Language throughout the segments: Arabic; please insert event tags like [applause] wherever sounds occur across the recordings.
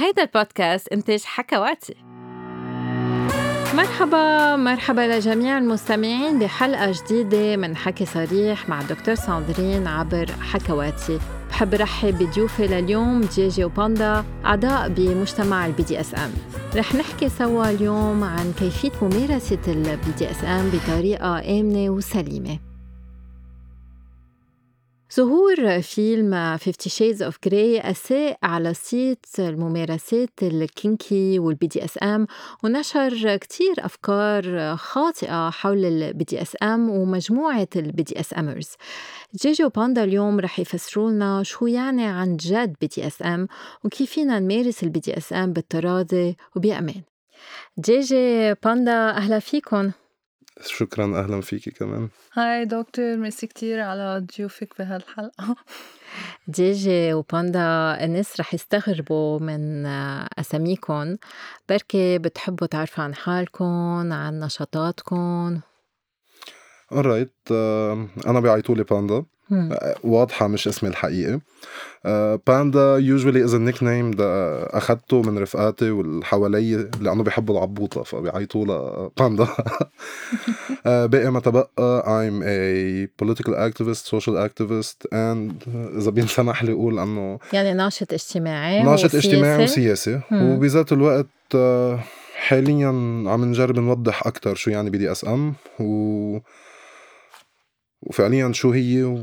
هيدا البودكاست إنتاج حكواتي مرحبا مرحبا لجميع المستمعين بحلقة جديدة من حكي صريح مع الدكتور ساندرين عبر حكواتي بحب رحب بضيوفي لليوم جيجي وباندا أعضاء بمجتمع ال BDSM رح نحكي سوا اليوم عن كيفية ممارسة ال BDSM بطريقة آمنة وسليمة. ظهور فيلم Fifty Shades of Grey أساء على صيت الممارسات ال kinky وال BDSM ونشر كتير أفكار خاطئة حول البي دي اس ام ومجموعة البي دي اس امرز جيجي وباندا اليوم رح يفسروا لنا شو يعني عن جد BDSM وكيف فينا نمارس ال BDSM بالتراضي وبأمان. جيجي باندا أهلا فيكم شكرا أهلا فيكي كمان. هاي دكتور ميرسي كتير على ضيوفك بهالحلقة جيجي [laughs] وباندا الناس رح يستغربوا من أساميكم بركي بتحبوا تعرفوا عن حالكم عن نشاطاتكم alright آه، أنا بيعيطوا باندا. مم. آه، واضحة مش اسمي الحقيقي آه، باندا usually is a nickname ده أخدته من رفقاتي واللي حوالي لأنه بيحبوا العبوطة فبيعيطوا لها باندا [laughs] آه، باقي ما تبقى I'm a political activist social activist and إذا بينسمح لي أقول أنه يعني ناشط اجتماعي ناشط اجتماعي وسياسي. وبذات الوقت حاليا عم نجرب نوضح أكتر شو يعني BDSM و... وفعليا شو هي.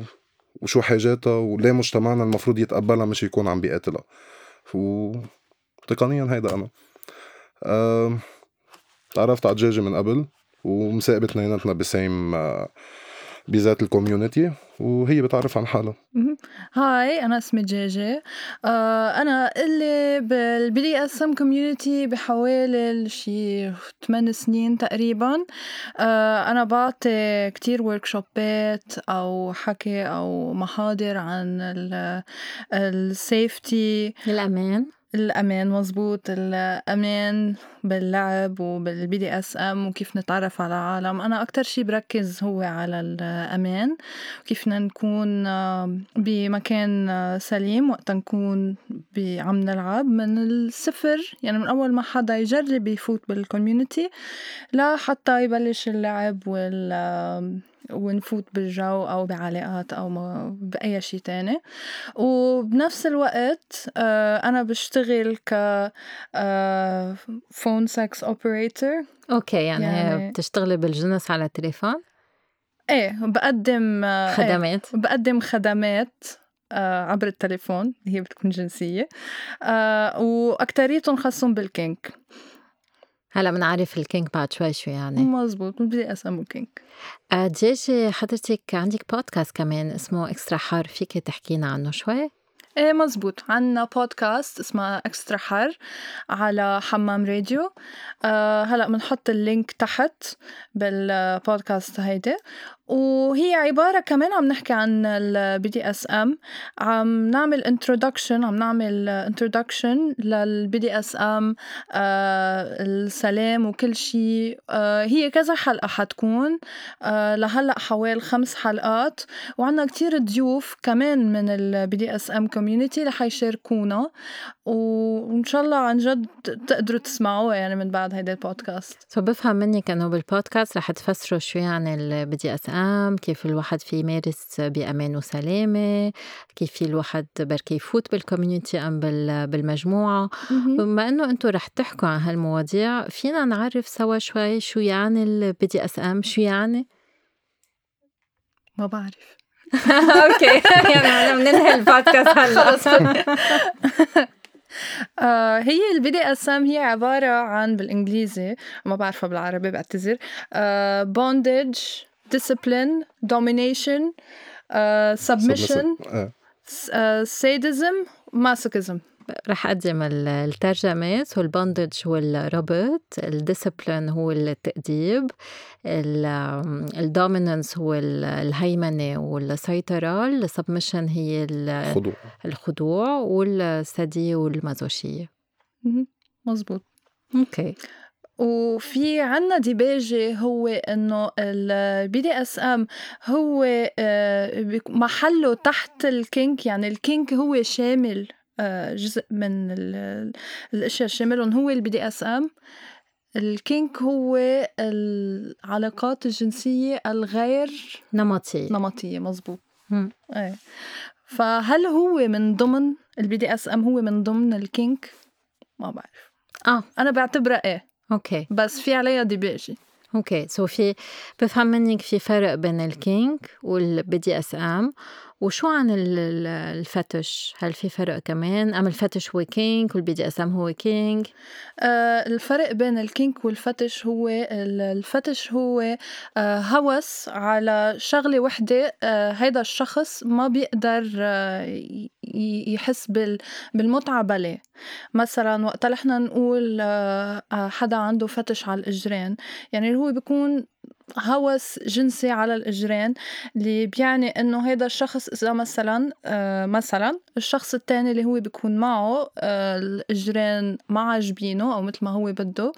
وشو حاجاتها وليه مجتمعنا المفروض يتقبلها مش يكون عم بيقاتلها. تقنيا هيدا أنا. آه، تعرفت على من قبل ومساقبة اثنيناتنا ب same آه، بذات ال community وهي بتعرف عن حالها. هاي أنا اسمي جيجي آه أنا اللي بال BDSM community بحوالي شي 8 سنين تقريبا. آه أنا بعطي كتير وركشوبات أو حكي أو محاضر عن ال safety الأمان الأمان مزبوط الأمان باللعب وبال BDSM وكيف نتعرف على عالم أنا أكتر شي بركز هو على الأمان كيف نكون بمكان آه، سليم وقت نكون عم نلعب. من الصفر يعني من أول ما حدا يجرب يفوت بال community لحتى يبلش اللعب وال ونفوت بالجو أو بعلاقات أو ما بأي شي تاني. وبنفس الوقت آه، أنا بشتغل ك phone sex operator okay يعني, يعني- بتشتغلي بالجنس على التليفون؟ إيه بقدم آه، إيه، خدمات. بقدم خدمات آه، عبر التليفون هي بتكون جنسية. وأكتريتهم خاصهم بال kink. هلا بنعرف ال kink بعد شوي شو يعني. مزبوط بدي أسمه kink. آه، جيجي حضرتك عندك بودكاست كمان اسمه extra حر فيك تحكينا عنه شوي؟ إيه مزبوط. عنا بودكاست اسمه extra حر على حمام راديو. آه هلا بنحط ال link تحت بالبودكاست هيدي. وهي عبارة كمان عم نحكي عن ال BDSM عم نعمل introduction عم نعمل introduction لل BDSM السلامة وكل شيء آه هي كذا حلقة حتكون. آه لهلأ حوالي خمس حلقات. وعنا كتير ضيوف كمان من ال BDSM community رح يشاركونا. وإن شاء الله عن جد تقدروا تسمعوها يعني من بعد هيدا البودكاست. so بفهم منك إنه بالبودكاست رح تفسروا شو يعني ال BDSM كيف الواحد في يمارس بأمان وسلامة كيف في الواحد بركي يفوت بال community أم بال- بالمجموعة. بما إنه أنتم رح تحكوا عن هالمواضيع فينا نعرف سوا شوي شو يعني ال BDSM شو يعني؟ ما بعرف. [laughs] okay يعني بننهي البودكاست هلأ. [laughs] آه هي ال BDSM هي عبارة عن بالإنجليزي ما بعرفها بالعربي بعتذر. آه bondage discipline domination آه submission آه. sadism masochism. رح أقدم ال- الترجمة. so ال bondage هو الربط ال discipline هو التأديب ال dominance هو ال- الهيمنة والسيطرة ال submission هي ال- خضوع الخضوع والسادية والمازوشية. مزبوط okay وفي عنا ديباجة هو إنه ال BDSM هو آه، محله تحت ال kink يعني ال kink هو شامل آه، جزء من الأشياء الشاملهم هو ال BDSM. ال kink هو العلاقات الجنسية الغير نمطية. نمطية مزبوط إيه. فهل هو من ضمن ال BDSM هو من ضمن ال kink؟ ما بعرف. آه. أنا بعتبرها إيه. okay بس في عليها ديباجة okay so في بفهم منك في فرق بين ال kink وال BDSM وشو عن ال fetish؟ هل في فرق كمان؟ أم ال fetish هو kink وال BDSM هو kink؟ آه الفرق بين ال kink وال fetish هو ال fetish هو آه هوس على شغلة وحدة آه هيدا الشخص ما بيقدر آه يحس بالمتعة بلاه مثلا وقت نحن نقول آه حدا عنده fetish على الإجرين يعني هو بيكون هوس جنسي على الإجرين اللي بيعني إنه هيدا الشخص إذا مثلا آه مثلا الشخص التاني اللي هو بيكون معه آه الإجرين ما عاجبينه أو مثل ما هو بده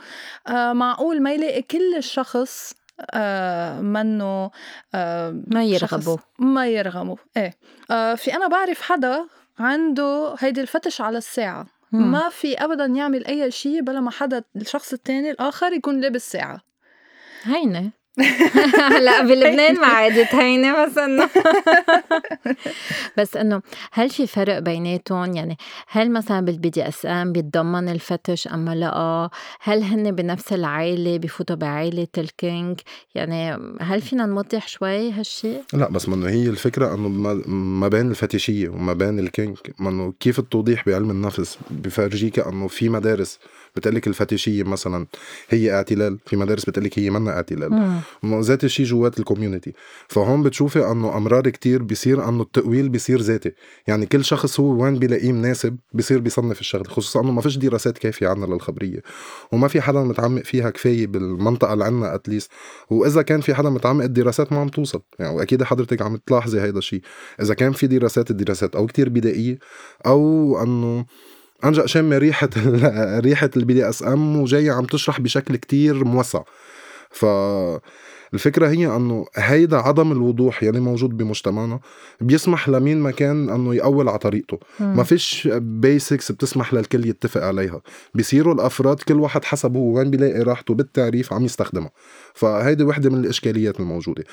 آه معقول ما يلاقي كل الشخص آه منه آه ما يرغبوا ما يرغبوا إيه. آه في أنا بعرف حدا عنده هيدي الفتش على الساعة. مم. ما في ابدا يعمل أي شيء بلا ما حدا الشخص التاني الآخر يكون لابس ساعة. هينة. [laughs] لا بلبنان ما عادت. هينة بس انه بس إنه هل في فرق بيناتهم؟ يعني هل مثلا بال BDSM بيتضمن ال fetish اما لا؟ هل هن بنفس العائلة بفوتوا بعائلة ال kink؟ يعني هل فينا نوضح شوي هالشيء؟ لا بس منه هي الفكرة إنه ما بين الفتشية وما بين ال kink منه كيف التوضيح بعلم النفس؟ بفرجيك إنه في مدارس بتقلك الفتشيه مثلا هي اعتلال. في مدارس بتقلك هي منا اعتلال. ذات الشيء جوات ال community فهون بتشوفي انه امرار كتير بيصير انه التأويل بيصير ذاتي يعني كل شخص هو وين بيلاقيه مناسب بيصير بيصنف الشغلة. خصوصا إنه ما فيش دراسات كافية عنا للخبرية. وما في حدا متعمق فيها كفاية بالمنطقة اللي عنا at least وإذا كان في حدا متعمق الدراسات ما عم توصل. يعني وأكيد حضرتك عم تلاحظي هيدا الشيء إذا كان في دراسات الدراسات أو كتير بدائية أو إنه أنجا شامه ريحة [laughs] ريحة ال BDSM وجاية عم تشرح بشكل كتير موسع. ف الفكرة هي إنه هيدا عدم الوضوح يلي موجود بمجتمعنا بيسمح لمين ما كان إنه يقول على طريقته. مم. ما فيش basics بتسمح للكل يتفق عليها. بيصيروا الأفراد كل واحد حسب هو وين بيلاقي راحته بالتعريف عم يستخدمها. فهيدي وحدة من الإشكاليات الموجودة.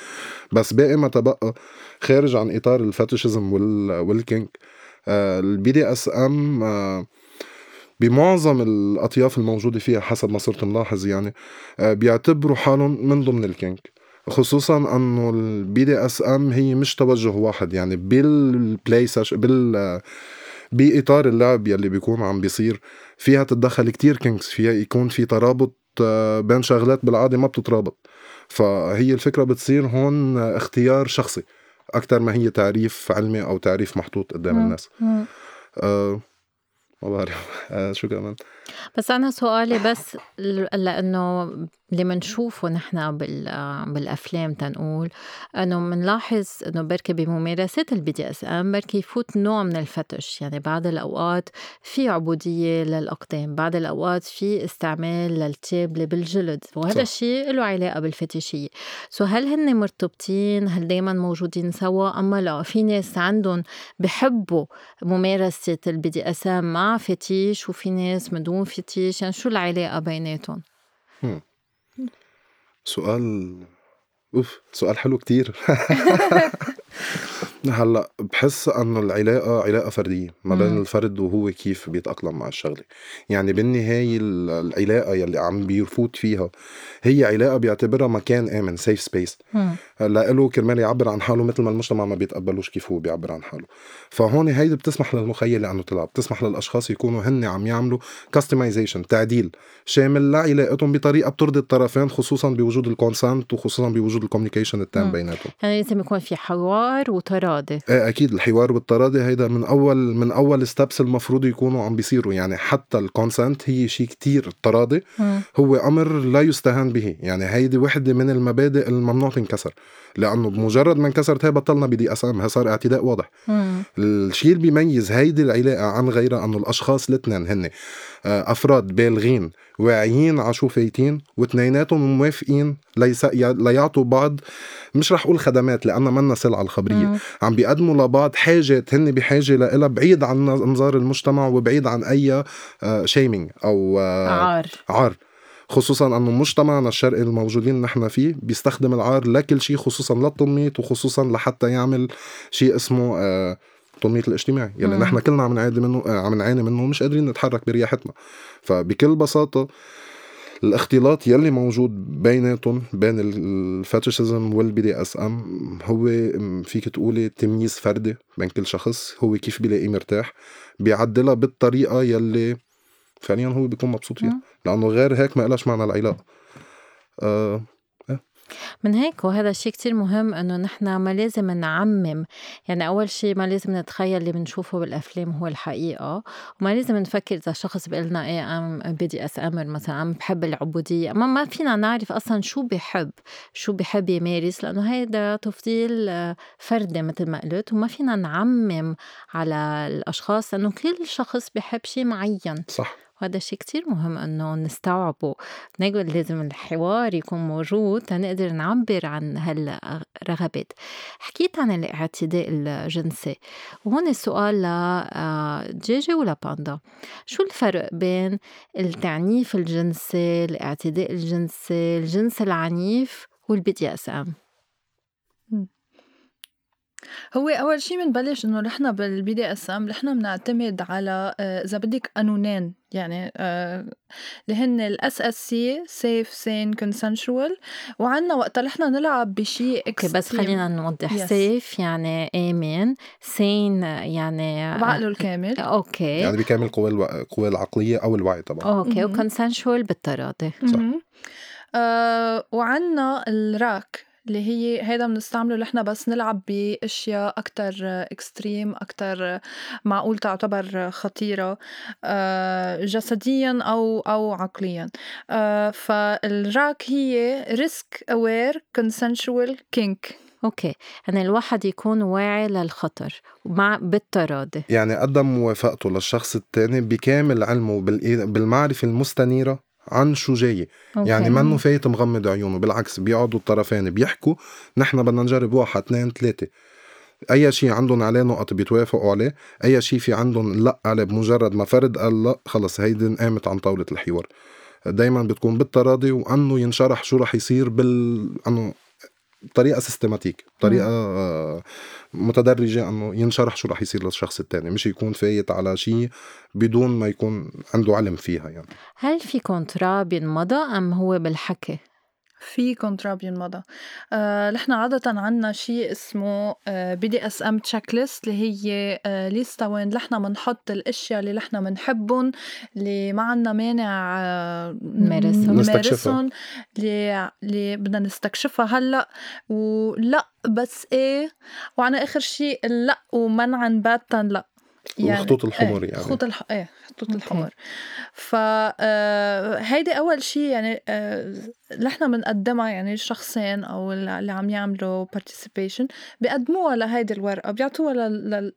بس باقي ما تبقى خارج عن إطار ال fetishism وال kink ال BDSM بمعظم الأطياف الموجودة فيها حسب ما صرت ملاحظ يعني آه، بيعتبروا حالهم من ضمن ال kink. خصوصا إنه ال BDSM هي مش توجه واحد يعني بال play بال بإطار اللعب يلي بيكون عم بيصير فيها تتدخل كتير kinks فيها يكون في ترابط آه، بين شغلات بالعادة ما بتترابط. فهي الفكرة بتصير هون اختيار شخصي. أكثر ما هي تعريف علمي أو تعريف محطوط قدام الناس. آه ما بعرف شو كمان بس أنا سؤالي بس لأنه اللي منشوفه نحن بالأفلام تنقول إنه منلاحظ إنه بركي بممارسات ال BDSM بركي يفوت نوع من ال fetish. يعني بعض الأوقات في عبودية للأقدام بعض الأوقات في استعمال للتابلة بالجلد. وهذا الشيء له علاقة بالفتشية. so هل هن مرتبطين؟ هل دايما موجودين سوا؟ أما لا في ناس عندهم بحبوا ممارسة ال BDSM مع fetish وفي ناس بدون fetish. يعني شو العلاقة بيناتهم؟ سؤال أوف سؤال حلو كتير. [laughs] [laughs] هلأ بحس انه العلاقة علاقة فردية ما بين الفرد وهو كيف بيتأقلم مع الشغلة. يعني بالنهاية العلاقة يلي عم بيفوت فيها هي علاقة بيعتبرها مكان آمن safe space لإله كرمال يعبر عن حاله مثل ما المجتمع ما بيتقبلوش كيف هو بيعبر عن حاله. فهون هيدي بتسمح للمخيله انه تلعب بتسمح للأشخاص يكونوا هن عم يعملوا customization تعديل شامل لعلاقتهم بطريقة بترضي الطرفين خصوصا بوجود ال consent وخصوصا بوجود ال communication التام بيناتهم. يعني لازم يكون في حوار وتراضي إيه أكيد الحوار والتراضي هيدا من اول من أول steps المفروض يكونوا عم بيصيروا. يعني حتى ال consent هي شيء كتير التراضي هو أمر لا يستهان به. يعني هيدي وحدة من المبادئ الممنوع تنكسر. لأنه بمجرد ما انكسرت هي بطلنا BDSM صار اعتداء واضح. الشيء اللي بيميز هيدي العلاقة عن غيرها أنه الأشخاص الاثنين هن أفراد بالغين واعيين على شو فايتين واثنيناتهم موافقين ليس ليعطوا بعض. مش رح أقول خدمات لأنها منا سلعة الخبرية. عم بيقدموا لبعض حاجات هن بحاجة لها بعيد عن انظار المجتمع وبعيد عن أي شيمينج آه، أو آه، عار. عار. خصوصا أنه مجتمعنا الشرقي الموجودين نحن فيه بيستخدم العار لكل شيء خصوصا للتنميط وخصوصا لحتى يعمل شيء اسمه آه التنميط الاجتماعي يلي نحن كلنا عم نعاني منه عم نعاني منه ومش قادرين نتحرك برياحتنا. فبكل بساطة الاختلاط يلي موجود بيناتهم بين ال fetishism وال BDSM هو فيك تقولي تمييز فردي بين كل شخص هو كيف بيلاقيه مرتاح بيعدلها بالطريقة يلي فعليا هو بيكون مبسوط فيها. لأنه غير هيك ما لهاش معنى العلاقة. آه من هيك وهذا الشيء كتير مهم إنه نحن ما لازم نعمم. يعني أول شيء ما لازم نتخيل اللي بنشوفه بالأفلام هو الحقيقة وما لازم نفكر إذا شخص بيقول لنا إيه أم بدي اسامر مثلا عم بحب العبودية. ما ما فينا نعرف أصلا شو بحب شو بحب يمارس لأنه هيدا تفضيل آه، فردي مثل ما قلت. وما فينا نعمم على الأشخاص لأنه كل شخص بحب شيء معين. صح. وهذا الشيء كتير مهم إنه نستوعبه. نقول لازم الحوار يكون موجود تنقدر نعبر عن هالرغبات. حكيت عن الاعتداء الجنسي. وهون السؤال لجيجي آه، ولا باندا؟ شو الفرق بين التعنيف الجنسي الاعتداء الجنسي الجنس العنيف وال BDSM؟ هو أول شي بنبلّش إنه نحن بال BDSM نحن بنعتمد على آه، إذا بدِّك قانونين، يعني آه، اللي هن ال SSC safe sane consensual وعنا وقتا نحن نلعب بشي okay بس خلّينا نوضّح yes. safe يعني آمن sane يعني بعقله الكامل أوكي يعني بكامل قواه القوى العقلية أو الوعي طبعًا. okay و consensual بالتراضي. صح. آه وعنا ال RACK اللي هي هيدا بنستعمله نحن بس نلعب بأشياء أكتر extreme أكتر معقول تعتبر خطيرة آه، جسديا أو أو عقليا. آه، فال RACK هي ريسك اوير كونسنشوال كينك أوكي. يعني الواحد يكون واعي للخطر مع بالتراضي يعني قدم موافقته للشخص الثاني بكامل علمه بالمعرفة المستنيرة عن شو جاي. okay. يعني منه فايت مغمض عيونه بالعكس بيقعدوا الطرفين بيحكوا نحن بدنا نجرب واحد اثنين ثلاثة. أي شيء عندهم عليه نقط بيتوافقوا عليه أي شيء في عندهم لا عليه بمجرد ما فرد قال لا خلص هيدي قامت عن طاولة الحوار. دايما بتكون بالتراضي وأنه ينشرح شو رح يصير بال أنه بطريقة systematic بطريقة آه، متدرجة إنه ينشرح شو رح يصير للشخص الثاني مش يكون فايت على شيء بدون ما يكون عنده علم فيها يعني. هل في contrat بينمضى أم هو بالحكي؟ في contrat بينمضى آه نحن عادة عنا شيء اسمه بي دي اس ام تشيك ليست اللي هي آه lista وين نحن بنحط الأشياء اللي نحن بنحبهم اللي ما عنا مانع آه نمارسهم اللي اللي بدنا نستكشفها هلأ. ولأ بس إيه وعنا آخر شيء لأ ومنعا باتا لأ. يعني الخطوط الحمر إيه يعني. خطوط الح... إيه خطوط الحمر. فهيدي آه أول شيء يعني آه نحن بنقدمها يعني الشخصين أو اللي عم يعملوا participation. بيقدموها لهيدي الورقة بيعطوها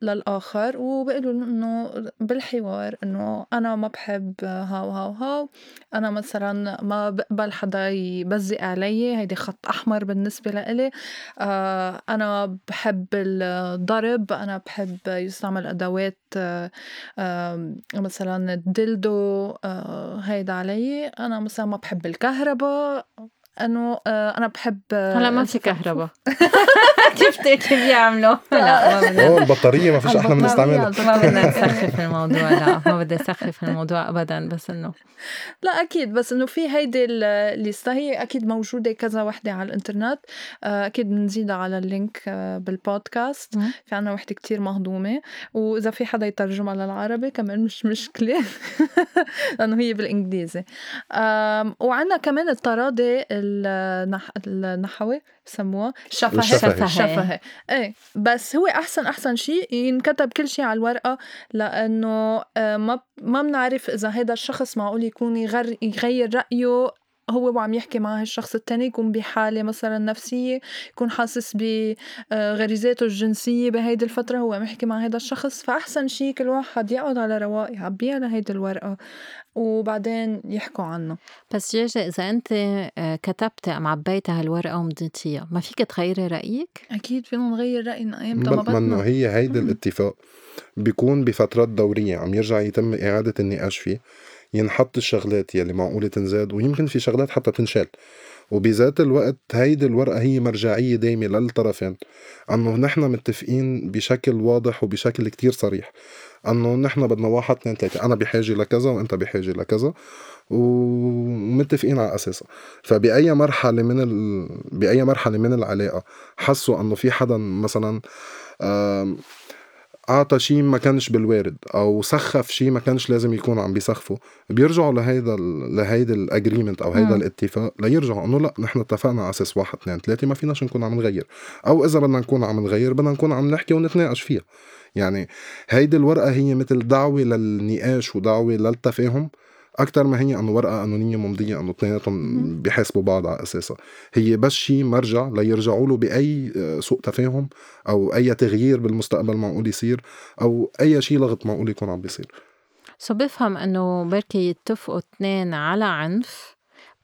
للآخر وبيقولوا إنه بالحوار إنه أنا ما بحب هاو هاو هاو. أنا مثلا ما بقبل حدا يبزق علي هيدي خط أحمر بالنسبة لإلي. آه أنا بحب الضرب أنا بحب يستعمل أدوات مثلا ال dildo آه هيدا علي. أنا مثلا ما بحب الكهرباء. انه آه، أنا بحب هلأ ما في كهرباء. [laughs] كيف كيف يعملوا؟ [laughs] لا ما بدنا. البطارية ما فيش إحنا بنستعملها ما بدنا [laughs] نسخف الموضوع. لا ما بدي أسخف الموضوع ابدا بس إنه. لا أكيد بس إنه في هيدي ال lista هي أكيد موجودة كذا وحدة على الإنترنت. آه، أكيد بنزيدها على ال link آه، بالبودكاست. في عنا وحدة كتير مهضومة. وإذا في حدا يترجمها للعربي كمان مش مشكلة. [laughs] لأنه هي بالإنجليزي. وعنا كمان التراضي النح... النحوي بسموها. شفهي شفهي. إيه بس هو أحسن أحسن شيء ينكتب كل شيء على الورقة لأنه آه، ما ما بنعرف إذا هذا الشخص معقول يكون يغير رأيه هو وعم يحكي مع الشخص التاني يكون بحالة مثلا نفسية يكون حاسس بغريزاته الجنسية بهيدي الفترة هو عم يحكي مع هذا الشخص. فأحسن شي كل واحد يقعد على رواق يعبيها لهيدي الورقة وبعدين يحكوا عنه. بس جيجي إذا أنت آه، كتبتي أم عبيتي هالورقة ومضيتيها ما فيك تغيري رأيك؟ أكيد فينا نغير رأينا أيمتى ما بتمنى بدنا هي هيدا الاتفاق. بيكون بفترات دورية عم يرجع يتم إعادة النقاش فيه. ينحط الشغلات يلي معقولة تنزاد ويمكن في شغلات حتى تنشال. وبذات الوقت هيدي الورقة هي مرجعية دايمة للطرفين. أنه نحن متفقين بشكل واضح وبشكل كتير صريح. أنه نحن بدنا واحد اثنين ثلاثة. أنا بحاجة لكذا وأنت بحاجة لكذا ومتفقين على أساسها. فبأي مرحلة من ال... بأي مرحلة من العلاقة حسوا أنه في حدا مثلا أعطى شيء ما كانش بالوارد أو سخف شيء ما كانش لازم يكون عم بيسخفه. بيرجعوا لهيدا لهيدا الاجريمنت أو هيدا الاتفاق ليرجعوا. إنه لا نحن اتفقنا على أساس واحد اثنين ثلاثة ما فيناش نكون عم نغير. أو إذا بدنا نكون عم نغير بدنا نكون عم نحكي ونتناقش فيها. يعني هيدي الورقة هي مثل دعوة للنقاش ودعوة للتفاهم. أكثر ما هي انه ورقة قانونيه ممضية أنه اثنيناتهم بيحاسبوا بعض على اساسها هي بس شيء مرجع ليرجعوا له بأي آه، سوء تفاهم أو أي تغيير بالمستقبل معقول يصير أو أي شيء لغط معقول يكون عم بيصير. سو بفهم إنه بركي يتفقوا اثنين على عنف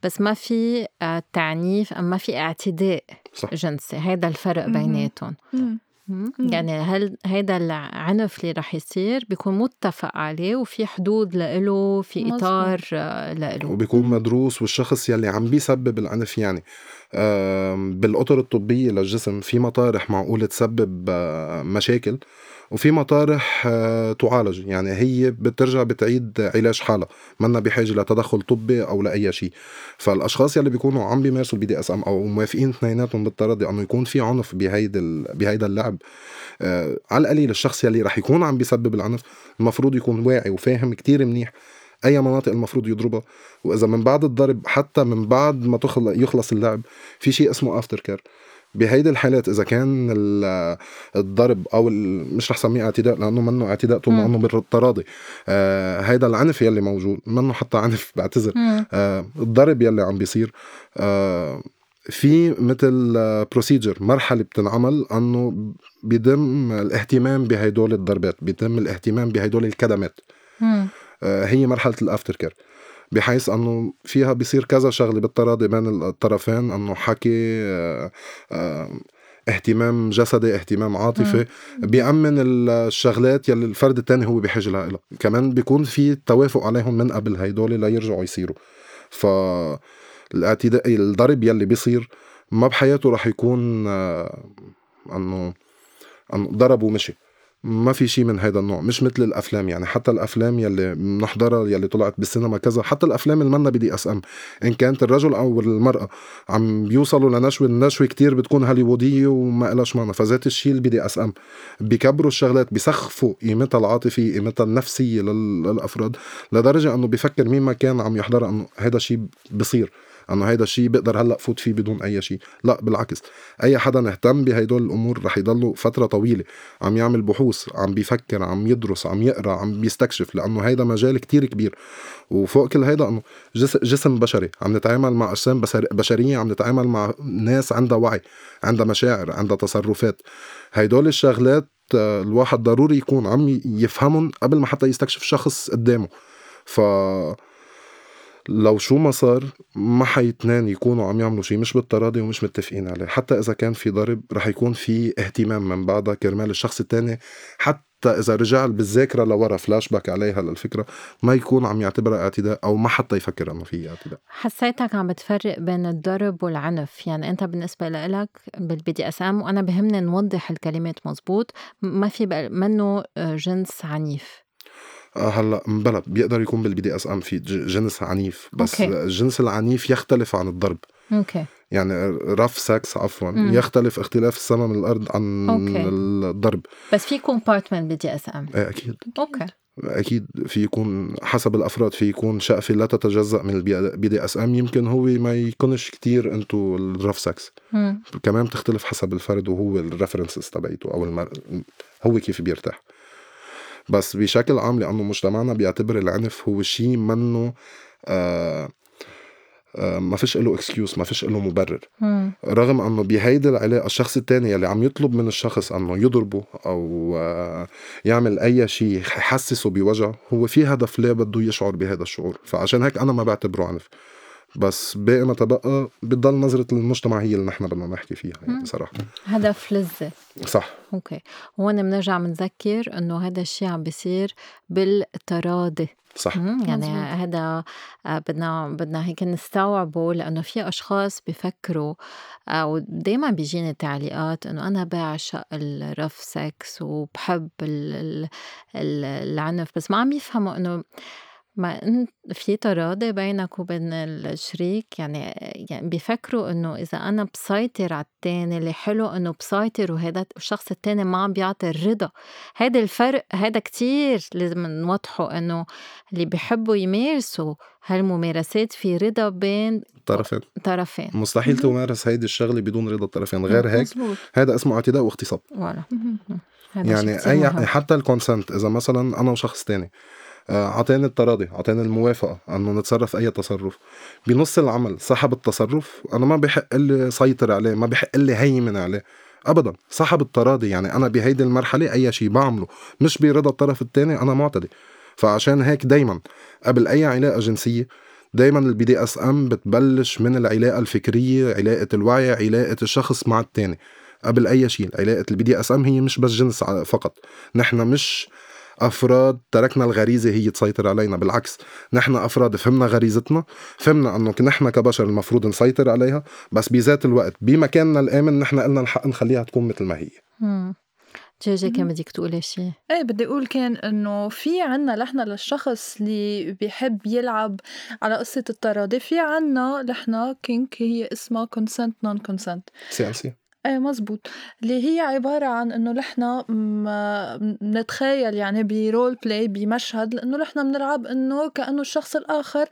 بس ما في آه، تعنيف أم ما في اعتداء صح. جنسي. هذا الفرق بيناتهم. يعني هل هيدا العنف اللي رح يصير بيكون متفق عليه وفي حدود لإله في إطار آه، لإله. وبيكون مدروس والشخص يلي عم بيسبب العنف يعني. بالأطر الطبية للجسم في مطارح معقولة تسبب آه، مشاكل. وفي مطارح آه، تعالج. يعني هي بترجع بتعيد علاج حالها. منا بحاجة لتدخل طبي أو لاي شيء. فالأشخاص يلي بيكونوا عم بيمارسوا ال BDSM أو موافقين اثنيناتهم بالتراضي أنه يكون في عنف بهيدا بهيدا اللعب آه على القليل الشخص يلي رح يكون عم بيسبب العنف المفروض يكون واعي وفاهم كتير منيح أي مناطق المفروض يضربها. وإذا من بعد الضرب حتى من بعد ما يخلص اللعب في شيء اسمه aftercare بهيدي الحالات إذا كان الضرب أو مش رح سميه اعتداء لأنه منه اعتداء طول ما أنه بالتراضي. آه هيدا العنف يلي موجود منه حتى عنف [laughs] بعتذر. آه الضرب يلي عم بيصير آه في مثل procedure مرحلة بتنعمل أنه بيتم الاهتمام بهدول الضربات بيتم الاهتمام بهدول الكدمات. آه هي مرحلة ال aftercare بحيث أنه فيها بيصير كذا شغلة بالتراضي بين الطرفين أنه حكي آه، آه، اهتمام جسدي اهتمام عاطفي بيأمن الشغلات يلي الفرد التاني هو بحاجه لها كمان بيكون في توافق عليهم من قبل هيدول ليرجعوا يصيروا. ف الاعتداء الضرب يلي بيصير ما بحياته رح يكون آه، أنه أنه ضرب ومشي. ما في شيء من هذا النوع مش مثل الأفلام يعني حتى الأفلام يلي بنحضرها يلي طلعت بالسينما كذا حتى الأفلام اللي منا بدي إس إم إن كانت الرجل أو المرأة عم بيوصلوا لنشوة النشوه كتير بتكون هوليوودية وما إلاش معنى فذات الشيء بال BDSM بيكبروا الشغلات بيسخفوا قيمتها العاطفية قيمتها النفسية للأفراد لدرجة إنه بيفكر مين ما كان عم يحضرها إنه هذا الشيء بصير. أنه هيدا الشيء بقدر هلأ فوت فيه بدون أي شيء لا بالعكس. أي حدا اهتم بهدول الأمور رح يضلوا فترة طويلة. عم يعمل بحوث عم بيفكر عم يدرس عم يقرأ عم بيستكشف لأنه هيدا مجال كتير كبير. وفوق كل هيدا إنه جسم بشري. عم نتعامل مع أجسام بشرية عم نتعامل مع ناس عندها وعي عندها مشاعر عندها تصرفات. هيدول الشغلات آه، الواحد ضروري يكون عم يفهمهم قبل ما حتى يستكشف شخص قدامه. ف لو شو ما صار ما حيتنين يكونوا عم يعملوا شيء مش بالتراضي ومش متفقين عليه. حتى إذا كان في ضرب رح يكون في اهتمام من بعدها كرمال الشخص الثاني حتى إذا رجع بالذاكرة لورا فلاش باك عليها للفكرة ما يكون عم يعتبرها اعتداء أو ما حتى يفكر إنه في اعتداء. حسيتك عم بتفرق بين الضرب والعنف. يعني أنت بالنسبة لك بال BDSM وأنا بهمني نوضح الكلمات مزبوط ما في منه جنس عنيف. هلا بلا بيقدر يكون بال BDSM في جنس عنيف بس okay. الجنس العنيف يختلف عن الضرب. okay. يعني rough sex عفوا مم. يختلف اختلاف السماء من الأرض عن okay. الضرب. بس في compartment BDSM إيه أكيد. أوكي. أكيد في يكون حسب الأفراد في يكون شقفه لا تتجزأ من ال BDSM يمكن هو ما يكونش كتير انتو ال rough sex كمان بتختلف حسب الفرد وهو ال preferences تبعيته أو المر... هو كيف بيرتاح. بس بشكل عام لأنه مجتمعنا بيعتبر العنف هو شيء منه آه آه، ما فيش له excuse ما فيش له مبرر. مم. رغم أنه بهيدي العلاقة الشخص الثاني اللي عم يطلب من الشخص أنه يضربه أو آه، يعمل أي شيء يحسسه بوجع هو في هدف ليه بده يشعر بهذا الشعور. فعشان هيك أنا ما بعتبره عنف. بس باقي ما تبقى بتضل نظرة المجتمع هي اللي نحن بدنا نحكي فيها يعني صراحة هدف لذة صح. okay. هون بنرجع بنذكر إنه هذا الشيء عم بيصير بالتراضي. صح. مم، يعني. هذا آه، بدنا بدنا هيك نستوعبه لأنه في أشخاص بفكروا أو دائما بيجيني تعليقات إنه أنا بعشق ال rough sex وبحب ال- ال- ال- العنف بس ما عم يفهموا إنه ما انت في تراضي بينك وبين الشريك يعني يعني بيفكروا إنه إذا أنا بسيطر على التاني اللي حلو إنه بسيطر وهذا الشخص التاني ما عم بيعطي الرضا. هذا الفرق هذا كتير لازم نوضحه إنه اللي بيحبوا يمارسوا هالممارسات في رضا بين طرفين. طرفين. مستحيل تمارس هيدي الشغلة بدون رضا الطرفين. غير هيك هذا اسمه اعتداء واغتصاب. يعني أي مهم. حتى ال consent إذا مثلا أنا وشخص تاني آه، أعطاني التراضي أعطاني الموافقة أنه نتصرف أي تصرف. بنص العمل سحب التصرف أنا ما بحق لي سيطر عليه ما بحق لي هيمن عليه. ابدا سحب التراضي يعني أنا بهيدي المرحلة أي شيء بعمله مش برضا الطرف الثاني أنا معتدي. فعشان هيك دايما قبل أي علاقة جنسية دايما ال BDSM بتبلش من العلاقة الفكرية علاقة الوعي علاقة الشخص مع الثاني قبل أي شيء علاقة ال BDSM هي مش بس جنس فقط. نحن مش أفراد تركنا الغريزة هي تسيطر علينا. بالعكس نحن أفراد فهمنا غريزتنا فهمنا إنه نحن كبشر المفروض نسيطر عليها بس بذات الوقت بمكاننا الآمن نحن قلنا الحق نخليها تكون مثل ما هي. مم. جيجي كان بدك تقولي شيء إيه بدي أقول كان إنه في عنا نحن للشخص اللي بيحب يلعب على قصة التراضي في عنا نحن kink هي اسمها consent non consent. CNC. إيه مزبوط اللي هي عبارة عن إنه نحن بنتخيل يعني ب role play بمشهد لإنه نحن بنلعب إنه كأنه الشخص الآخر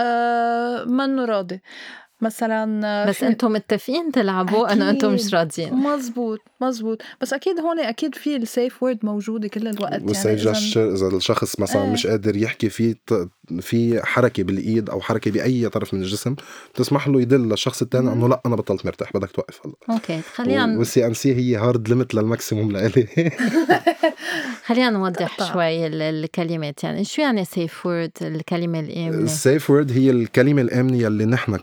آه منه راضي. مثلا آه، بس في- أنتم متفقين تلعبوا؟ انه أنتم مش. راضيين. مزبوط مزبوط بس أكيد هون أكيد في ال safe word موجودة كل الوقت وال safe يعني إذن- gesture إذا الشخص مثلا إيه. مش قادر يحكي في في حركة بالإيد أو حركة بأي طرف من الجسم بتسمح له يدل للشخص الثاني إنه لأ أنا بطلت مرتاح بدك توقف هلا. okay خلينا وال CNC هي hard limit لل maximum لإلي. [laughs] خلينا نوضح. شوي ال- الكلمات يعني شو يعني safe word الكلمة الآمنة. ال safe word هي الكلمة الآمنة اللي نحن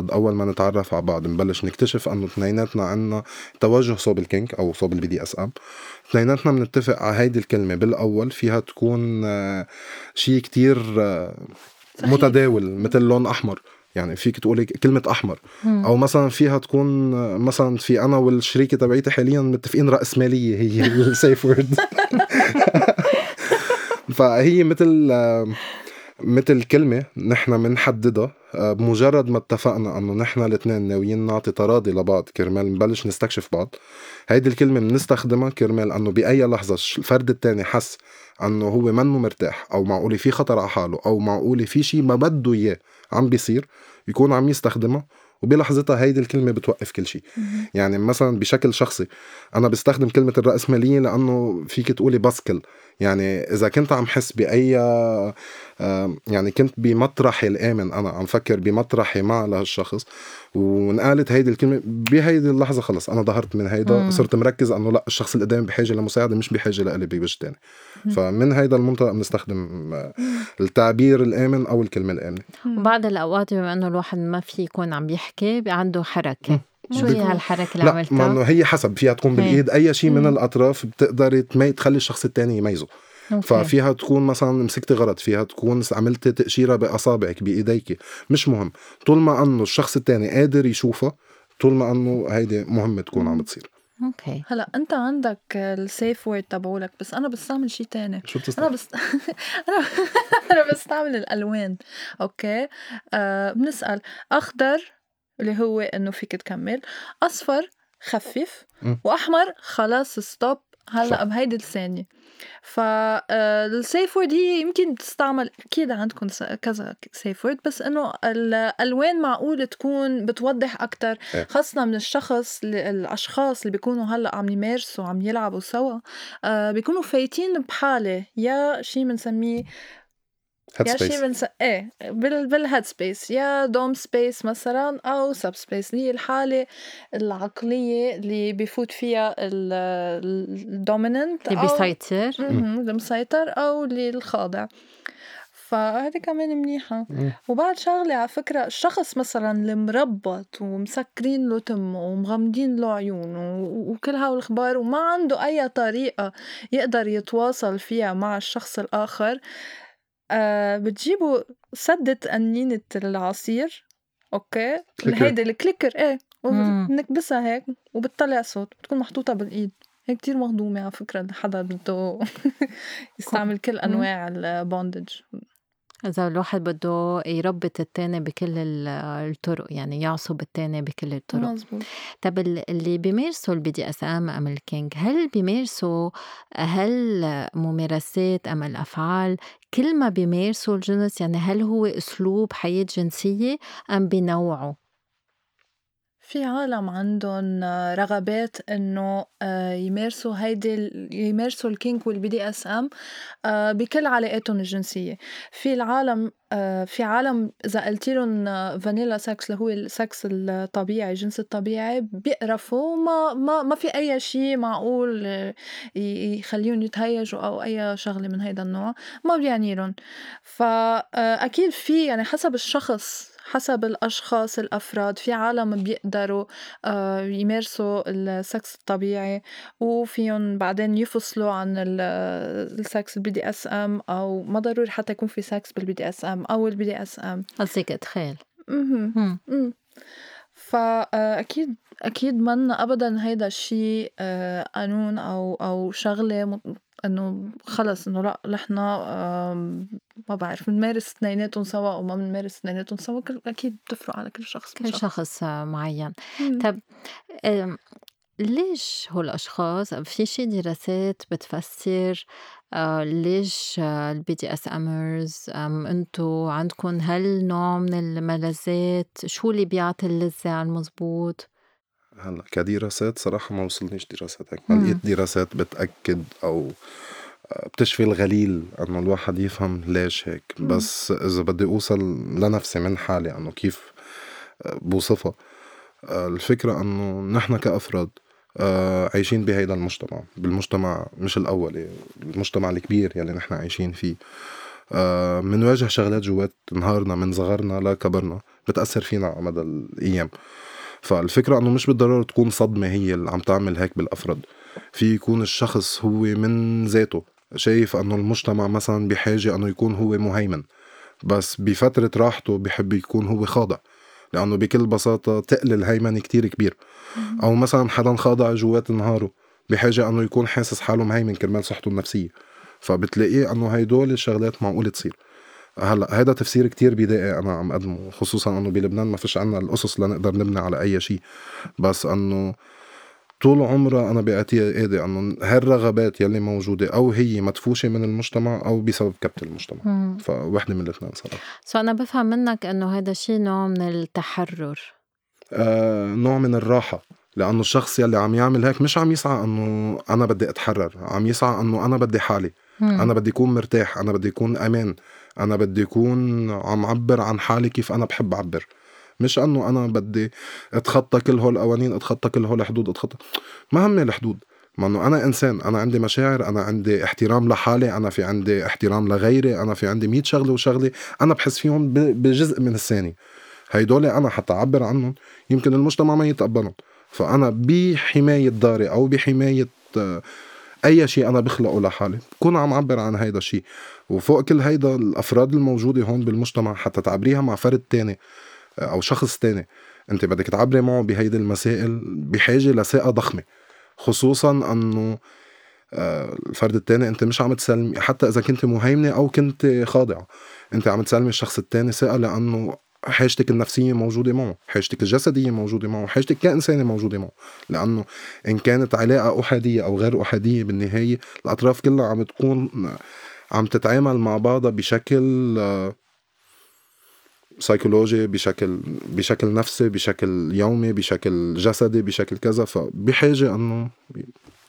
كأفراد أول ما نتعرف على بعض نبلش نكتشف أنه اثنيناتنا عنا توجه صوب ال kink أو صوب ال BDSM اثنيناتنا بنتفق على هيدي الكلمة بالأول فيها تكون آه، شيء كتير آه،. متداول مثل لون أحمر يعني فيك تقولي كلمة أحمر مم. أو مثلا فيها تكون آه، مثلا في أنا والشريكة تبعيتي حاليا متفقين رأسمالية هي السيف وورد [laughs] [laughs] فهي مثل مثل كلمة نحن بنحددها آه، بمجرد ما اتفقنا إنه نحن الاثنين ناويين نعطي تراضي لبعض كرمال نبلش نستكشف بعض هيدي الكلمة بنستخدمها كرمال إنه بأي لحظة الفرد التاني حس إنه هو منه مرتاح أو معقولة في خطر على حاله أو معقولة في شيء ما بده إياه عم بيصير يكون عم يستخدمها وبلحظتها هيدي الكلمة بتوقف كل شيء. يعني مثلا بشكل شخصي أنا بستخدم كلمة الرأسمالية لأنه فيك تقولي بسكل يعني إذا كنت عم حس بأي يعني كنت بمطرحي الآمن أنا عم فكر بمطرحي مع لهالشخص ونقالت هيدي الكلمة بهيدي اللحظة خلص أنا ظهرت من هيدا. صرت مركز إنه لا الشخص اللي قدامي بحاجة لمساعدة مش بحاجة لإلي بوجه تاني. فمن هيدا المنطلق بنستخدم آه، التعبير الآمن أو الكلمة الآمنة وبعض الأوقات بما إنه الواحد ما في يكون عم يحكي عنده حركة شو هي هالحركة اللي لا ما عملتها؟ إنه هي حسب فيها تكون هي. بالإيد أي شيء من. الأطراف بتقدري. تخلي الشخص التاني يميزه أوكي. ففيها تكون مثلا مسكتي غلط فيها تكون عملتي تأشيرة بأصابعك بإيديك مش مهم طول ما أنه الشخص التاني قادر يشوفها طول ما أنه هيدي مهمة تكون عم بتصير okay هلا أنت عندك ال safe word تبعولك بس أنا بستعمل شيء تاني شو أنا بتستعمل؟ بس [laughs] أنا [laughs] أنا بستعمل الألوان okay آه بنسأل أخضر اللي هو إنه فيك تكمل أصفر خفف. وأحمر خلاص stop هلأ. بهيدي الثانية فال safe word هي يمكن تستعمل أكيد عندكم كذا safe word بس إنه الألوان معقول تكون بتوضح أكثر إيه. خاصة من الشخص الأشخاص اللي بيكونوا هلأ عم يمارسوا عم يلعبوا سوا آه بيكونوا فايتين بحالة يا شيء بنسميه يا شي space بنس إيه بال بال head space يا dom space مثلا أو sub space اللي هي الحالة العقلية اللي بفوت فيها ال dominant اللي بيسيطر. المسيطر أو اللي الخاضع. فهذه كمان منيحة. مم. وبعد شغلة على فكرة الشخص مثلا المربط ومسكرين له تمه ومغمضين له عيونه وكل هالأخبار وما عنده أي طريقة يقدر يتواصل فيها مع الشخص الآخر آه بتجيبوا سدة قنينة العصير okay clicker. هيدي ال clicker إيه مم. وبنكبسها هيك وبتطلع صوت بتكون محطوطة بالإيد هي كتير مهضومة على فكرة حدا بده [laughs] يستعمل كل أنواع ال bondage إذا الواحد بده يربط التاني بكل ال- الطرق يعني يعصب التاني بكل الطرق. مزبوط طب ال- اللي بيمارسوا ال BDSM أم ال kink هل بيمارسوا هل ممارسات أم الأفعال؟ كل ما بيمارسوا الجنس يعني هل هو أسلوب حياة جنسية أم بنوعه؟ في عالم عندهم رغبات إنه آه، يمارسوا هيدي يمارسوا ال kink وال BDSM آه، بكل علاقاتهم الجنسية. في العالم آه، في عالم إذا قلت لهم vanilla sex اللي هو السكس الطبيعي الجنس الطبيعي بيقرفوا. ما ما ما في أي شيء معقول يخليهم يتهيجوا أو أي شغلة من هيدا النوع. ما بيعني لهم. فاكيد في يعني حسب الشخص حسب الأشخاص الأفراد في عالم بيقدروا آه، يمارسوا السكس الطبيعي وفيهم بعدين يفصلوا عن ال- ال sex ال BDSM أو ما ضروري حتى يكون في sex بال BDSM أو ال BDSM قصدك. مم. فأكيد أكيد منا أبدا هيدا الشيء آه، قانون أو أو شغلة إنه خلص إنه لأ نحن ما بعرف بنمارس اثنيناتهم سوا أو ما بنمارس اثنيناتهم سوا كل أكيد بتفرق على كل شخص كل شخص معين. طب ليش هو الأشخاص في شي دراسات بتفسر آه، ليش ال BDSMers أنتو عندكم هل نوع من الملذات؟ شو اللي بيعطي اللذة على المزبوط؟ هلا كدراسات صراحة ما وصلنيش دراسات هيك ما. لقيت دراسات بتأكد أو بتشفي الغليل إنه الواحد يفهم ليش هيك مم. بس إذا بدي أوصل لنفسي من حالي إنه كيف بوصفها الفكرة إنه نحن كأفراد آه، عايشين بهيدا المجتمع بالمجتمع مش الاولي المجتمع الكبير يلي نحن عايشين فيه آه، منواجه شغلات جوات نهارنا من صغرنا لكبرنا بتأثر فينا على مدى الأيام فالفكرة أنه مش بالضرورة تكون صدمة هي اللي عم تعمل هيك بالأفراد. في يكون الشخص هو من ذاته شايف أنه المجتمع مثلا بحاجة أنه يكون هو مهيمن بس بفترة راحته بحب يكون هو خاضع لأنه بكل بساطة تقل الهيمنة كتير كبير. أو مثلا حدا خاضع جوات نهاره بحاجة أنه يكون حاسس حاله مهيمن كرمال صحته النفسية. فبتلاقيه أنه هيدول الشغلات معقول تصير. هلا هذا تفسير كتير بدائي أنا عم اقدمه خصوصا إنه بلبنان ما فيش عنا الأسس لنقدر نبني على أي شيء. بس إنه طول عمرها أنا باعتقادي إنه هالرغبات يلي موجودة أو هي مدفوشة من المجتمع أو بسبب كبت المجتمع. مم. فوحدة من الاثنين صراحة. سو أنا بفهم منك إنه هذا شيء نوع من التحرر. آه نوع من الراحة. لأنه الشخص يلي عم يعمل هيك مش عم يسعى إنه أنا بدي أتحرر عم يسعى إنه أنا بدي حالي. مم. أنا بدي أكون مرتاح أنا بدي أكون أمان. أنا بدي أكون عم عبر عن حالي كيف أنا بحب أعبر. مش إنه أنا بدي أتخطى كل هول القوانين أتخطى كل هول الحدود أتخطى. ما همني الحدود. ما إنه أنا إنسان أنا عندي مشاعر أنا عندي احترام لحالي أنا في عندي احترام لغيري أنا في عندي مئة شغلة وشغلة أنا بحس فيهم بجزء من الثانية هيدول أنا حتى أعبر عنهم. يمكن المجتمع ما يتقبلهم. فأنا بحماية داري أو بحماية أي شيء أنا بخلقه لحالي. بكون عم عبر عن هيدا الشيء. وفوق كل هيدا الأفراد الموجودة هون بالمجتمع حتى تعبريها مع فرد تاني أو شخص تاني. أنت بدك تعبري معه بهيدي المسائل بحاجة لثقة ضخمة. خصوصا إنه آه، الفرد التاني أنت مش عم تسلمي حتى إذا كنت مهيمنة أو كنت خاضعة أنت عم تسلمي الشخص التاني ثقة لأنه حاجتك النفسية موجودة معه حاجتك الجسدية موجودة معه حاجتك كإنسانة موجودة معه. لأنه إن كانت علاقة أحادية أو غير أحادية بالنهاية الأطراف كلها عم تكون عم تتعامل مع بعضها بشكل آه، سيكولوجي بشكل بشكل نفسي بشكل يومي بشكل جسدي بشكل كذا. فبحاجة إنه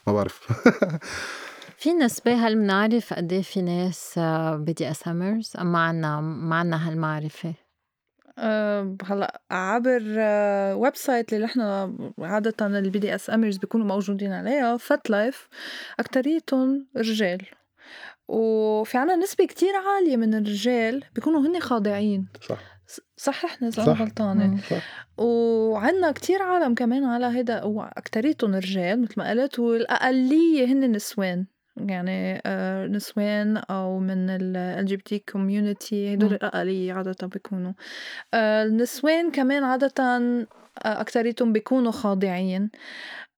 ما بعرف. [laughs] في نسبة هل بنعرف قد إيه في ناس BDSMers أم ما عنا ما عنا هالمعرفة؟ أه هلا عبر website اللي نحن عادة البي دي اس امرز بيكونوا موجودين عليها FetLife أكتريتهم رجال. وفي عنا نسبة كتير عالية من الرجال بيكونوا هن خاضعين. صح. صححني إذا أنا غلطانة. وعندنا كتير عالم كمان على هيدا وأكتريتهم رجال مثل ما قلت والأقلية هن نسوان. يعني آه، نسوان أو من ال T community هدول الاقليه عادة بيكونوا. آه، النسوان كمان عادة آه، أكتريتهم بيكونوا خاضعين.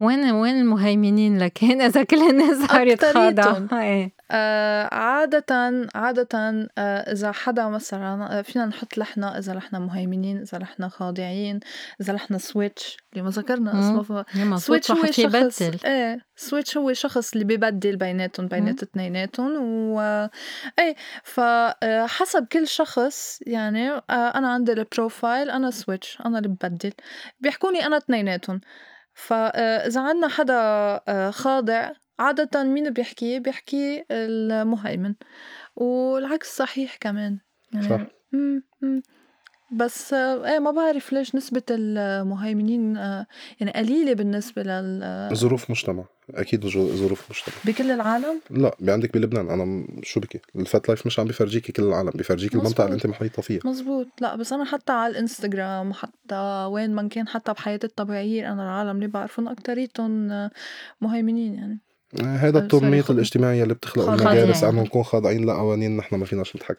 وين وين المهيمنين؟ لكن إذا كل الناس صارت خاضعة آه عادة عادة آه إذا حدا مثلا آه فينا نحط نحنا إذا نحنا مهيمنين إذا نحنا خاضعين إذا نحنا switch اللي ما ذكرنا اسمه switch هو شخص إيه switch هو شخص اللي ببدل بيناتهم بينات اثنيناتهم و إيه فحسب كل شخص يعني آه أنا عندي ال profile أنا switch أنا اللي ببدل. بيحكوني أنا اثنيناتهم. فإذا آه، عندنا حدا آه، خاضع عادة مين بيحكي بيحكي المهيمن والعكس صحيح كمان يعني صح. بس إيه ما بعرف ليش نسبة المهيمنين يعني قليلة بالنسبة لل ظروف مجتمع. أكيد ظروف مجتمع. بكل العالم؟ لا عندك بلبنان أنا شو بكي؟ ال FetLife مش عم بفرجيكي كل العالم بفرجيكي المنطقة اللي أنت محيطة فيها. مزبوط لا بس أنا حتى على الإنستغرام حتى وين ما كان حتى بحياتي الطبيعية أنا العالم اللي بعرفهم أكتريتهم مهيمنين يعني. هذا التنميط الاجتماعي اللي بتخلق المدارس انه نكون خاضعين لقوانين نحن ما فيناش نتحكم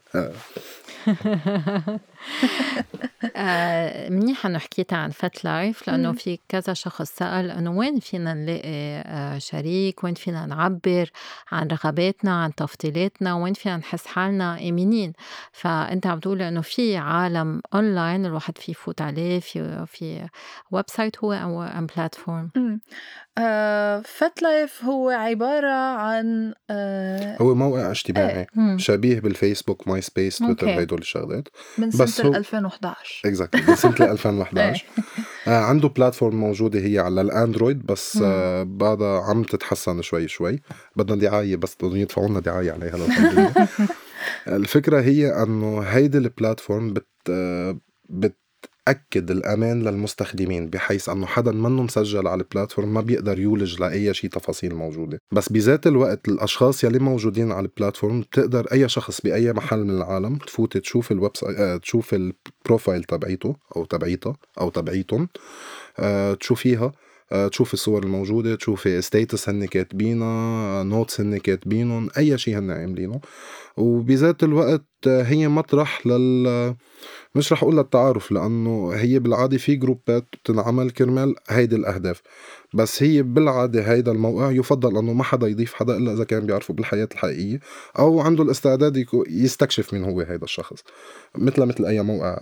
[laughs] [laughs] آه، منيح إنه حكيت عن FetLife لأنه في كذا شخص سأل إنه وين فينا نلاقي آه، شريك؟ وين فينا نعبر عن رغباتنا عن تفضيلاتنا؟ وين فينا نحس حالنا آمنين؟ فأنت عم تقول إنه في عالم اونلاين الواحد فيه يفوت عليه في في website هو أو أم platform FetLife هو عبارة عن آه هو موقع اجتماعي. شبيه بالفيسبوك MySpace تويتر هدول الشغلات. من سنة 2011 exactly من سنة 2011 آه عنده platform موجودة هي على الأندرويد بس آه بعدها عم تتحسن شوي شوي. بدنا دعاية بس بدهم يدفعوا لنا دعاية عليها [laughs] الفكرة هي إنه هيدي ال platform بت آه، بت أكد الأمان للمستخدمين بحيث أنه حدا منه مسجل على ال platform ما بيقدر يولج لأي شيء تفاصيل موجودة. بس بذات الوقت الأشخاص يلي موجودين على ال platform بتقدر أي شخص بأي محل من العالم تفوت تشوف الويب آه، تشوف ال profile تبعيته أو تبعيتها أو تبعيتهم آه، تشوفيها. تشوفي الصور الموجودة تشوفي status هن كاتبينها notes هن كاتبينهم أي شيء هن عاملينه. وبذات الوقت هي مطرح لل مش رح أقول للتعارف لأنه هي بالعادة في جروبات بتنعمل كرمال هيدي الأهداف. بس هي بالعادة هيدا الموقع يفضل إنه ما حدا يضيف حدا إلا إذا كان بيعرفه بالحياة الحقيقية أو عنده الاستعداد يستكشف مين هو هيدا الشخص. مثل مثل أي موقع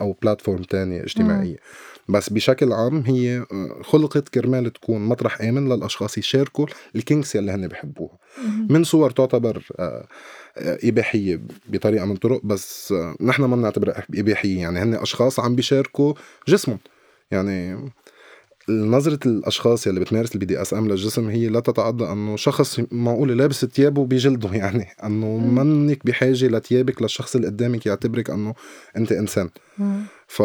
أو platform تانية اجتماعية. بس بشكل عام هي خلقت كرمال تكون مطرح آمن للأشخاص يشاركوا ال kinks يلي هن بحبوها. من صور تعتبر آه، إباحية بطريقة من الطرق بس نحن ما بنعتبرها إباحية. يعني هن أشخاص عم بيشاركوا جسمهم. يعني نظرة الأشخاص يلي بتمارس ال BDSM للجسم هي لا تتعدى أنه شخص معقول لابس ثيابه بجلده. [laughs] يعني أنه منك بحاجة لثيابك للشخص اللي قدامك يعتبرك أنه أنت إنسان. ف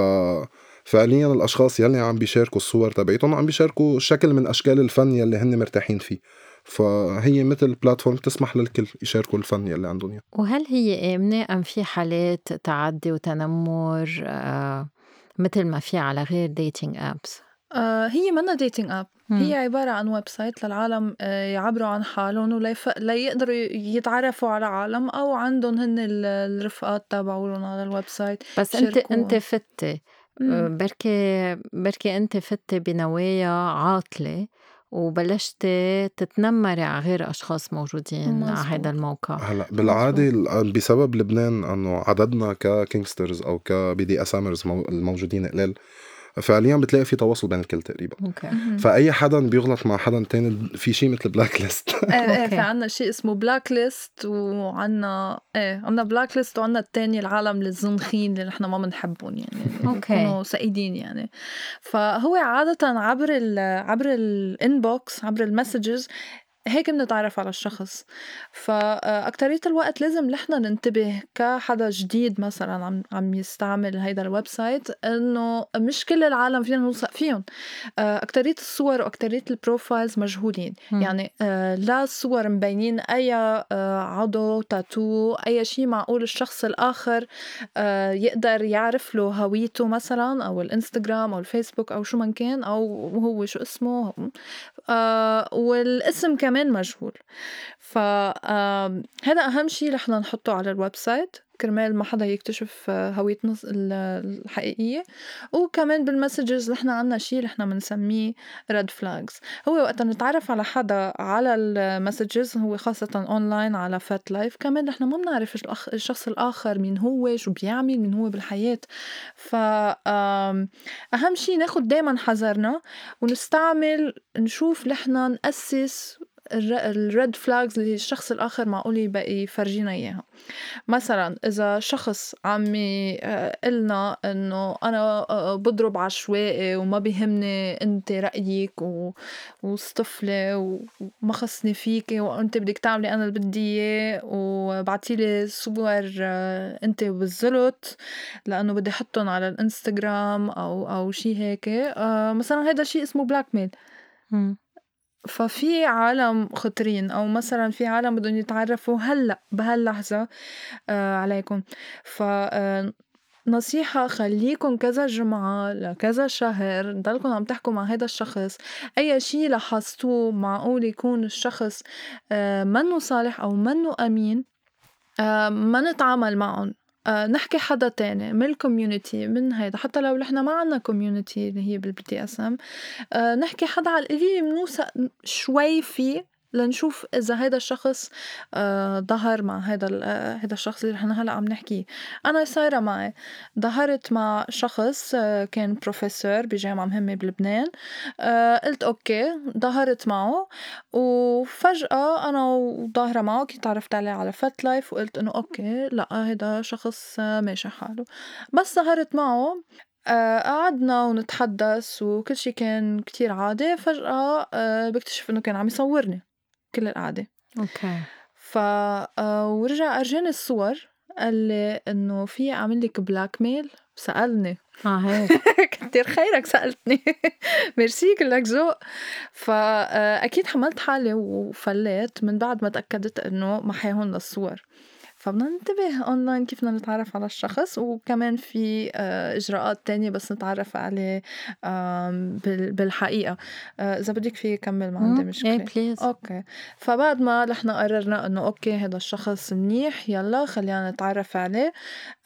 فعليا الأشخاص يلي عم بيشاركوا الصور تبعيتهم عم بيشاركوا شكل من أشكال الفن يلي هن مرتاحين فيه. فهي مثل platform تسمح للكل يشاركوا الفن يلي عندهم إياه. وهل هي آمنة أم في حالات تعدي وتنمر آه مثل ما في على غير dating apps؟ آه هي منا dating app هي عبارة عن website للعالم آه يعبروا عن حالهم وليف... ليقدروا يتعرفوا على عالم أو عندهم هن الرفقات تبعولهم على ال website بس انت أنت فتي بركي بركي أنت فتي بنوايا عاطلة وبلشتي تتنمري على غير أشخاص موجودين على هذا الموقع. هلأ بالعادة بسبب لبنان إنه عددنا ك kinksters أو ك BDSMers الموجودين قليل فعليا بتلاقي في تواصل بين الكل تقريبا. okay. فأي حدا بيغلط مع حدا تاني في شيء مثل blacklist [laughs] إيه إيه في عنا شيء اسمه blacklist وعنا إيه عنا blacklist وعنا الثاني العالم الزنخين اللي نحن ما بنحبهم يعني. okay. سعيدين يعني. فهو عادة عبر ال عبر ال inbox عبر ال messages هيك بنتعرف على الشخص. فأكترية الوقت لازم نحن ننتبه كحدا جديد مثلا عم عم يستعمل هيدا ال website إنه مش كل العالم فينا نوثق فيهم. أكترية الصور وأكترية ال profiles مجهولين. م. يعني لا الصور مبينين أي عضو تاتو أي شيء معقول الشخص الآخر يقدر يعرف له هويته مثلا أو الإنستغرام أو الفيسبوك أو شو ما كان أو هو شو اسمه. والاسم كمان كمان مجهول. فهذا أهم شي رح نحطه على ال website كرمال ما حدا يكتشف هويتنا الحقيقية. وكمان بال messages نحن عنا شي نحن بنسميه red flags هو وقت نتعرف على حدا على ال messages هو خاصة اونلاين على FetLife كمان نحن ما بنعرف الشخص الآخر مين هو شو بيعمل مين هو بالحياة. ف أهم شي ناخد دايما حذرنا ونستعمل نشوف نحن نأسس الريد فلاجز اللي الشخص الآخر معقول يبقى يفرجينا إياها. مثلا إذا شخص عم يقلنا إنه أنا بضرب عشوائي وما بيهمني أنت رأيك و... وصطفلي وما خصني فيكي وأنت بدك تعملي أنا اللي بدي إياه وبعتيلي صور أنت بالزلط لأنه بدي أحطهم على الإنستغرام أو أو شي هيك مثلا هذا الشيء اسمه بلاك ميل ففي عالم خطرين أو مثلًا في عالم بدّن يتعرّفوا هلّأ بهاللحظة آه، عليكم، ف آه، نصيحة خلّيكن كذا جمعة لكذا شهر ضلكن عم تحكوا مع هيدا الشخص، أي شي لاحظتوه معقول يكون الشخص آه، منّو صالح أو منّو أمين ما نتعامل معُن. آه، نحكي حدا تاني من ال community من هيدا. حتى لو نحن ما عنا community اللي هي بال BDSM نحكي حدا على القليل بنوثق شوي فيه لنشوف إذا هيدا الشخص آه، ظهر مع هيدا آه، هيدا الشخص اللي نحن هلا عم نحكيه أنا صايرة معي. ظهرت مع شخص آه، كان بروفيسور بجامعة مهمة بلبنان. قلت okay ظهرت معه. وفجأة أنا وظاهرة معه كنت تعرفت عليه على FetLife وقلت إنه أوكي لأ هيدا شخص ماشي حاله. بس ظهرت معه. قعدنا ونتحدث وكل شي كان كتير عادي. فجأة بكتشف إنه كان عم يصورني. كل القعدة. okay. ف آه، ورجع أرجاني الصور قال لي إنه في عامل لك blackmail سألني. آه هيك. [laughs] كتير خيرك سألتني. [laughs] ميرسي كلك ذوق. فأكيد آه، حملت حالي وفليت من بعد ما تأكدت إنه محيتهن للصور. فبدنا ننتبه اونلاين كيف بدنا نتعرف على الشخص وكمان في آه، إجراءات تانية بس نتعرف عليه بالحقيقة. آه، إذا بدك في كمل ما عندي مشكله إيه please okay. فبعد ما نحن قررنا إنه okay هذا الشخص منيح يلا خلينا نتعرف عليه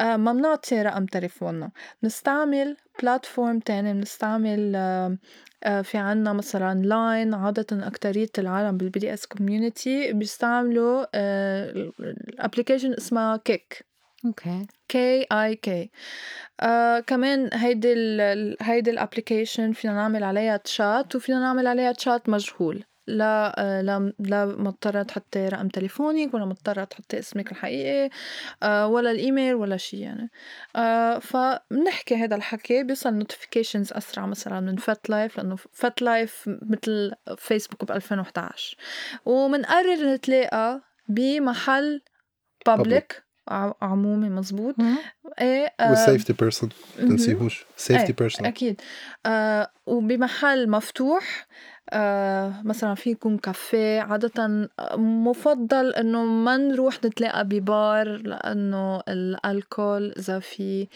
آه، ما بنعطي رقم تليفوننا. نستعمل platform تاني بنستعمل في عنا مثلا LINE عادة أكترية العالم بال BDSM community بيستعملوا ال application آه، اسمها Kik. okay. K I K كمان هيدي ال هيدي ال application فينا نعمل عليها تشات وفينا نعمل عليها تشات مجهول. لا لا لا مضطرة تحطي رقم تليفونك ولا مضطرة تحطي اسمك الحقيقي آه، ولا الإيميل ولا شي يعني. آه، فبنحكي هذا الحكي بيوصل notifications أسرع مثلا من FetLife لأنه FetLife مثل فيسبوك ب 2011 ومنقرر نتلاقى بمحل public عمومي مزبوط. إيه و safety person تنسيهوش. safety person أكيد. آه وبمحل مفتوح آه مثلا في يكون كافيه عادة مفضل إنه ما نروح نتلاقى ببار لأنه الألكول إذا في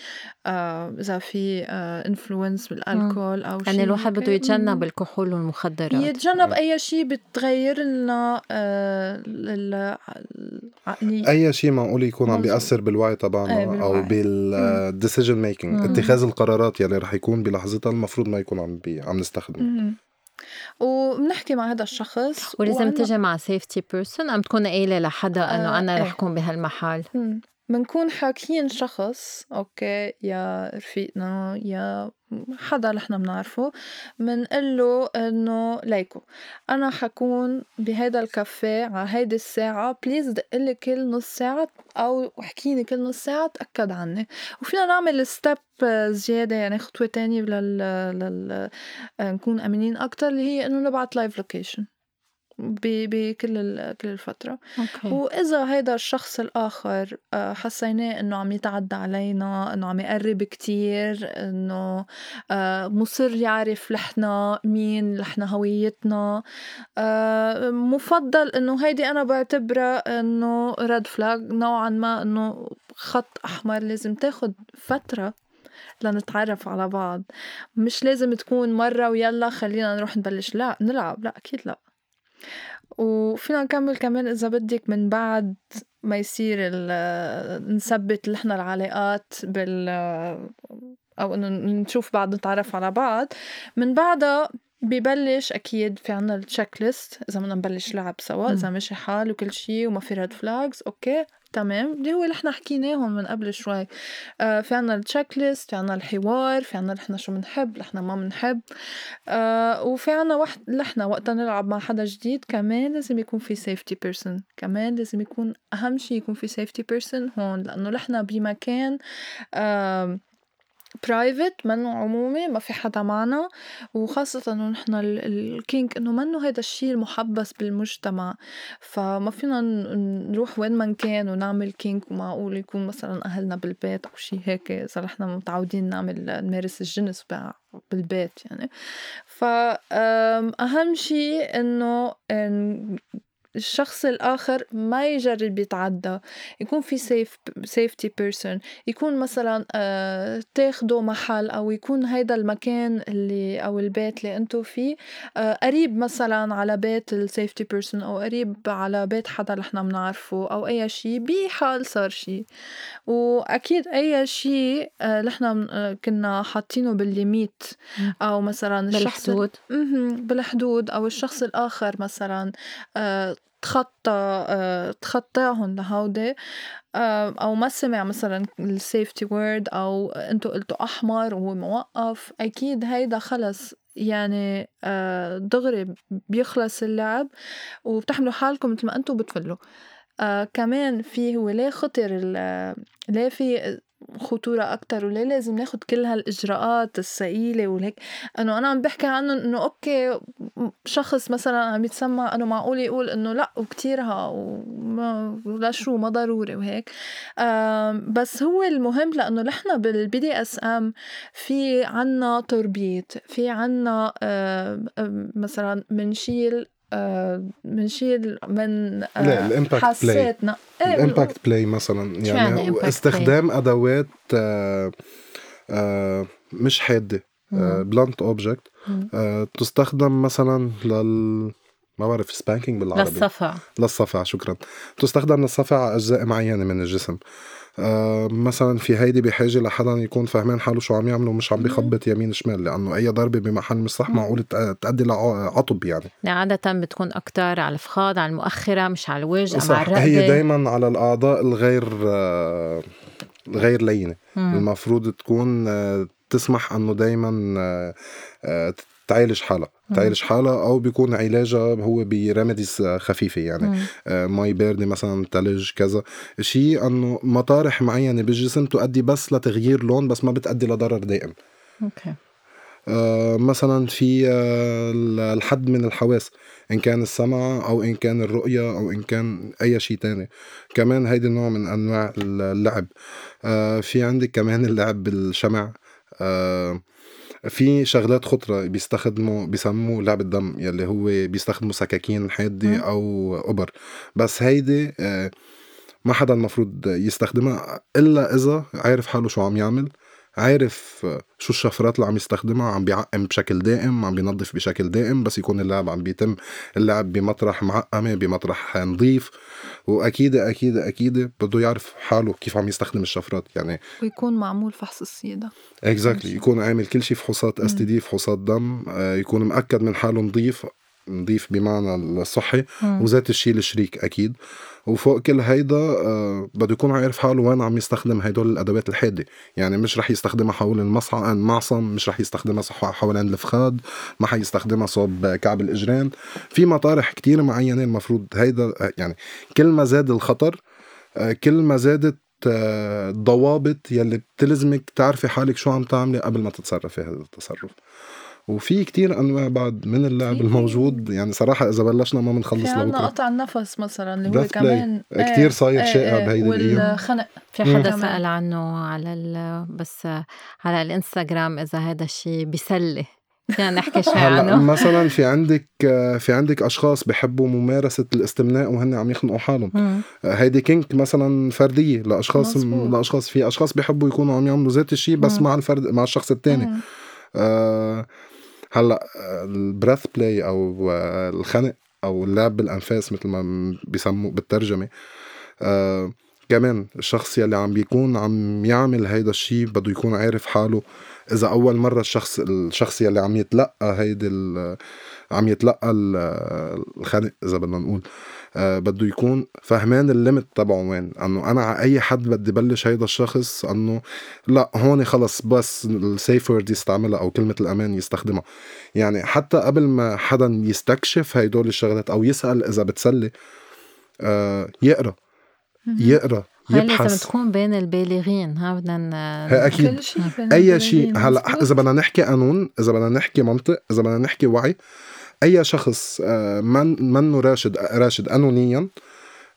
آه إذا في آه influence بال alcohol أو يعني الواحد بده يتجنب الكحول والمخدرات. يتجنب أي شيء بتغير لنا آه أي شيء معقول يكون عم بيأثر بالوعي تبعنا أيه أو بال decision making اتخاذ القرارات يلي رح يكون بلحظتها المفروض ما يكون عم بي عم نستخدمه. وبنحكي مع هذا الشخص ولازم تجي مع safety person أم تكون قايلة لحدا إنه آه أنا رح اكون إيه. بهالمحل بنكون حاكيين شخص okay يا رفيقنا يا حدا نحن بنعرفه بنقول له إنه ليكو أنا حكون بهيدا الكافيه على هيدي الساعة please دقلي كل نص ساعة أو احكيني كل نص ساعة تأكد عني. وفينا نعمل step زيادة يعني خطوة تانية لل... لل... نكون آمنين أكتر اللي هي إنه نبعت live location بكل كل الفترة. okay. وإذا هيدا الشخص الآخر آه، حسيناه إنه عم يتعدى علينا إنه عم يقرب كتير إنه آه، مصر يعرف نحنا مين نحنا هويتنا. آه، مفضل إنه هيدي أنا بعتبرها إنه red flag نوعا ما إنه خط أحمر لازم تاخد فترة لنتعرف على بعض. مش لازم تكون مرة ويلا خلينا نروح نبلش. لا نلعب. لا أكيد لا. وفينا نكمل كمان إذا بدك من بعد ما يصير ال- نثبت نحن العلاقات بال أو إنه نشوف بعض نتعرف على بعض من بعدها ببلش أكيد في عنا ال checklist إذا بدنا نبلش لعب سوا. إذا ماشي حال وكل شي وما في red flags okay تمام؟ اللي هو اللي إحنا حكيناهم من قبل شوي. آه في عنا ال checklist في عنا الحوار في عنا نحن شو بنحب نحن ما بنحب آه وفي عنا وقت نحن وقتا نلعب مع حدا جديد كمان لازم يكون في safety person كمان لازم يكون أهم شي يكون في safety person هون لأنه نحن بمكان آه private منه عمومي ما في حدا معنا. وخاصة إنه نحن ال- ال kink إنه منه هيدا الشيء المحبذ بالمجتمع. فما فينا نروح وين ما كان ونعمل kink ومعقول يكون مثلا أهلنا بالبيت أو شيء هيك إذا نحن متعودين نعمل نمارس الجنس بالبيت يعني. فأهم شيء إنه الشخص الآخر ما يجرب يتعدى يكون في safe safety person يكون مثلا آه تاخدوا محل أو يكون هيدا المكان اللي أو البيت اللي أنتوا فيه آه قريب مثلا على بيت ال safety person أو قريب على بيت حدا نحن بنعرفه أو أي شيء بحال صار شيء وأكيد أي شيء آه نحن آه كنا حاطينه بال limit. أو مثلا الشخص ال- بالحدود. بالحدود أو الشخص الآخر مثلا آه، تخطى آه، تخطاهم لهودي. آه، أو ما سمع مثلا ال safety word أو أنتوا قلتوا أحمر وهو موقف أكيد هيدا خلص يعني آه، دغري بيخلص اللعب وبتحملوا حالكم مثل ما أنتوا بتفلوا. كمان في هو ليه خطر ليه في خطورة أكتر وليه لازم ناخد كل هالإجراءات الثقيلة وهيك إنه أنا عم بحكي عنه إنه okay شخص مثلا عم يتسمع إنه معقول يقول إنه لأ وكتيرها وما ولا شو ما ضروري وهيك. بس هو المهم لأنه نحن بال BDSM في عنا تربيت في عنا مثلا منشيل آه، منشيل من لا، آه، الإمباكت حساتنا إيه، الإمباكت بلاي مثلا يعني, يعني استخدام أدوات آه آه مش حادة. Blunt object. آه تستخدم مثلا لل ما بعرف spanking بالعربي. للصفع. للصفع شكرا. تستخدم للصفع على أجزاء معينة من الجسم. آه مثلا في هيدي بحاجة لحدا يكون فهمان حاله شو عم يعمل ومش عم بيخبط يمين شمال لأنه أي ضربه بمحل مش صح. معقول تؤدي لعطب يعني عادة بتكون أكتر على الفخاذ على المؤخرة مش على الوجه أو على صح الرقبة هي دايما على الأعضاء الغير آه الغير لينة مم. المفروض تكون آه، تسمح إنه دايما آه، آه، تعالج حالها. تعالج حالها أو بيكون علاجها هو بريميديز خفيفة يعني. آه، مي باردة مثلا تلج كذا. شيء إنه مطارح معينة بالجسم تؤدي بس لتغيير لون بس ما بتؤدي لضرر دائم. Okay. آه، مثلا في آه، الحد من الحواس إن كان السمع أو إن كان الرؤية أو إن كان أي شيء تاني. كمان هيدي نوع من أنواع اللعب. آه، في عندك كمان اللعب بالشمع. في شغلات خطرة بيستخدموا بيسموه لعب الدم يلي هو بيستخدموا سكاكين حادة مم. أو أبر بس هيدي آه، ما حدا المفروض يستخدمها إلا إذا عارف حاله شو عم يعمل عارف شو الشفرات اللي عم يستخدمها عم بيعقم بشكل دائم عم بينظف بشكل دائم بس يكون اللعب عم بيتم اللعب بمطرح معقمة بمطرح نظيف. وأكيد أكيد أكيد بده يعرف حاله كيف عم يستخدم الشفرات يعني ويكون معمول فحص السيدة اكزاكتلي ماشي. يكون عامل كل شيء فحوصات STD فحوصات دم آه، يكون مأكد من حاله نظيف نظيف بمعنى الصحي. وذات الشيء الشريك أكيد. وفوق كل هيدا آه، بده يكون عارف حاله وين عم يستخدم هدول الأدوات الحادة. يعني مش رح يستخدمها حول المصع المعصم مش رح يستخدمها حوالين الفخاد ما حيستخدمها صوب كعب الإجرين. في مطارح كتير معينة المفروض هيدا آه، يعني كل ما زاد الخطر آه، كل ما زادت آه، الضوابط يلي بتلزمك تعرفي حالك شو عم تعملي قبل ما تتصرفي هذا التصرف. وفي كتير أنواع بعد من اللعب في- الموجود يعني صراحة إذا بلشنا ما في بنخلص عنا لبكره قطع النفس مثلا اللي هو Breath play. كمان كتير صاير شائع بهيدي الأيام. والخنق في مم. حدا كمان. سأل عنه على ال بس على الإنستغرام إذا هذا الشيء بيسلي فينا نحكي شوي هلأ عنه مثلا في عندك في عندك أشخاص بحبوا ممارسة الاستمناء وهن عم يخنقوا حالهم مم. هيدي كينك مثلا فردية لأشخاص مظبوط. لأشخاص في أشخاص بيحبوا يكونوا عم يعملوا ذات الشيء بس مم. مع الفرد مع الشخص الثاني مم. آه هلأ ال breath play أو الخنق أو اللعب بالأنفاس مثل ما بيسموا بالترجمة آه كمان الشخص يلي عم بيكون عم يعمل هيدا الشيء بده يكون عارف حاله. إذا أول مرة الشخص الشخص يلي عم يتلقى هيدي عم يتلقى ال- الخنق إذا بدنا نقول. آه بده يكون فهمان ال limit تبعه وين؟ إنه أنا على أي حد بدي بلش هيدا الشخص إنه لا هون خلص بس السيف وورد يستعملها أو كلمة الأمان يستخدمها. يعني حتى قبل ما حدا يستكشف هيدول الشغلات أو يسأل إذا بتسلي آه يقرأ. يقرأ هاي لازم يبحث. تكون بين البالغين ها بدنا أكيد. كل شيء أي شيء. هلأ. إذا بدنا نحكي قانون إذا بدنا نحكي منطق إذا بدنا نحكي وعي أي شخص آه، من منه راشد راشد قانونيا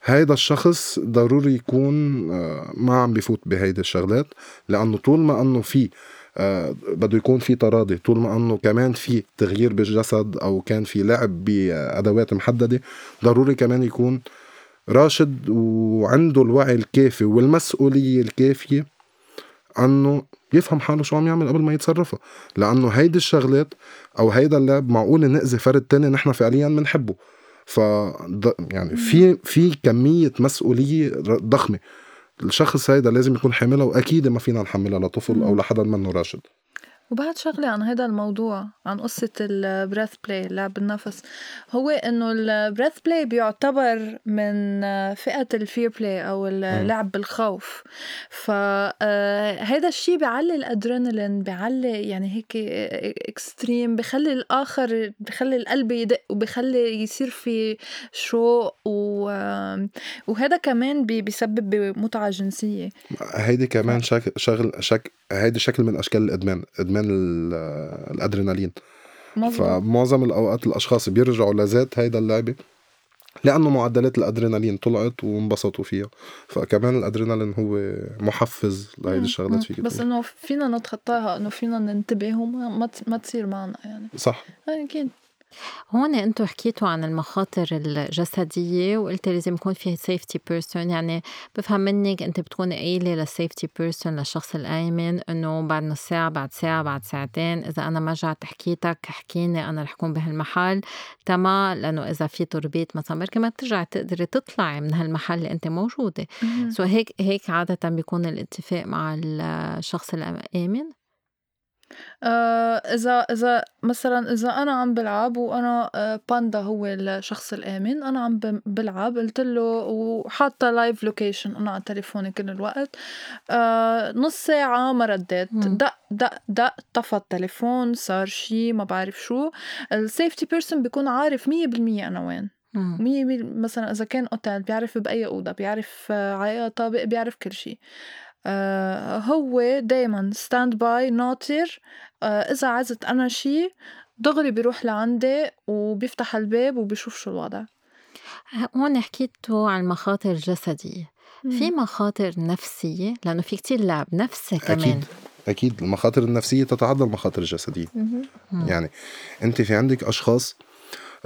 هيدا الشخص ضروري يكون آه، ما عم بفوت بهيدي الشغلات لأنه طول ما أنه في آه، بده يكون في تراضي طول ما أنه كمان في تغيير بالجسد أو كان في لعب بأدوات محددة ضروري كمان يكون راشد وعنده الوعي الكافي والمسؤولية الكافية أنه يفهم حاله شو عم يعمل قبل ما يتصرفها. لأنه هيدي الشغلات أو هيدا اللعب معقول نأذي فرد تاني نحن فعليا بنحبه ف يعني في في كمية مسؤولية ضخمة. الشخص هيدا لازم يكون حاملها وأكيد ما فينا نحملها لطفل أو لحدا منه راشد. وبعد شغلة عن هذا الموضوع عن قصة ال breath play اللعب بالنفس هو إنه ال breath play بيعتبر من فئة ال fear play أو اللعب بالخوف. فهذا الشيء بيعلي الأدرينالين بيعلي يعني هيك extreme بخلي الآخر بخلي القلب يدق وبخلي يصير في شوق و... وهذا كمان بي- بيسبب بمتعة جنسية. هيدي كمان شغل شك هيدي شكل من أشكال الإدمان إدمان ال- الأدرينالين. مظبوط. فمعظم الأوقات الأشخاص بيرجعوا لذات هيدا اللعبة لأنه معدلات الأدرينالين طلعت وانبسطوا فيها. فكمان الأدرينالين هو محفز لهيدي الشغلات فيك بس. إنه فينا نتخطاها إنه فينا ننتبه وما ما, تصير معنا يعني. صح. أكيد. هون أنتم حكيتوا عن المخاطر الجسدية وقلت لازم يكون في safety person يعني بفهم منك انت بتكوني قايلة لل safety person للشخص الايمن انه بعد نص ساعة بعد ساعة بعد ساعتين إذا أنا ما رجعت حكيتك احكيني أنا رح أكون بهالمحل. تمام لأنه إذا في تربيت مثلا بركي ما بترجعي تقدري تطلعي من هالمحل اللي أنت موجودة. So هيك هيك عادة بيكون الاتفاق مع الشخص الآمن. آه اذا إذا مثلا إذا أنا عم بلعب وأنا آه باندا هو الشخص الآمن أنا عم بلعب قلت له وحاطة live location أنا على تليفوني كل الوقت. آه نص ساعة ما رديت. دق دق دق طفى التليفون صار شي ما بعرف شو. ال safety person بيكون عارف مية بالمية أنا وين. مية مثلا إذا كان أوتيل بيعرف بأي أوضة بيعرف على أي طابق بيعرف كل شيء آه هو دايما standby ناطر. آه إذا عزت أنا شيء دغري بيروح لعندي وبيفتح الباب وبيشوف شو الوضع. هون حكيتوا عن المخاطر الجسديه في مخاطر نفسية؟ لأنه في كتير لعب نفسي كمان. أكيد أكيد. المخاطر النفسية تتعدى المخاطر. مم. يعني أنت في عندك أشخاص آه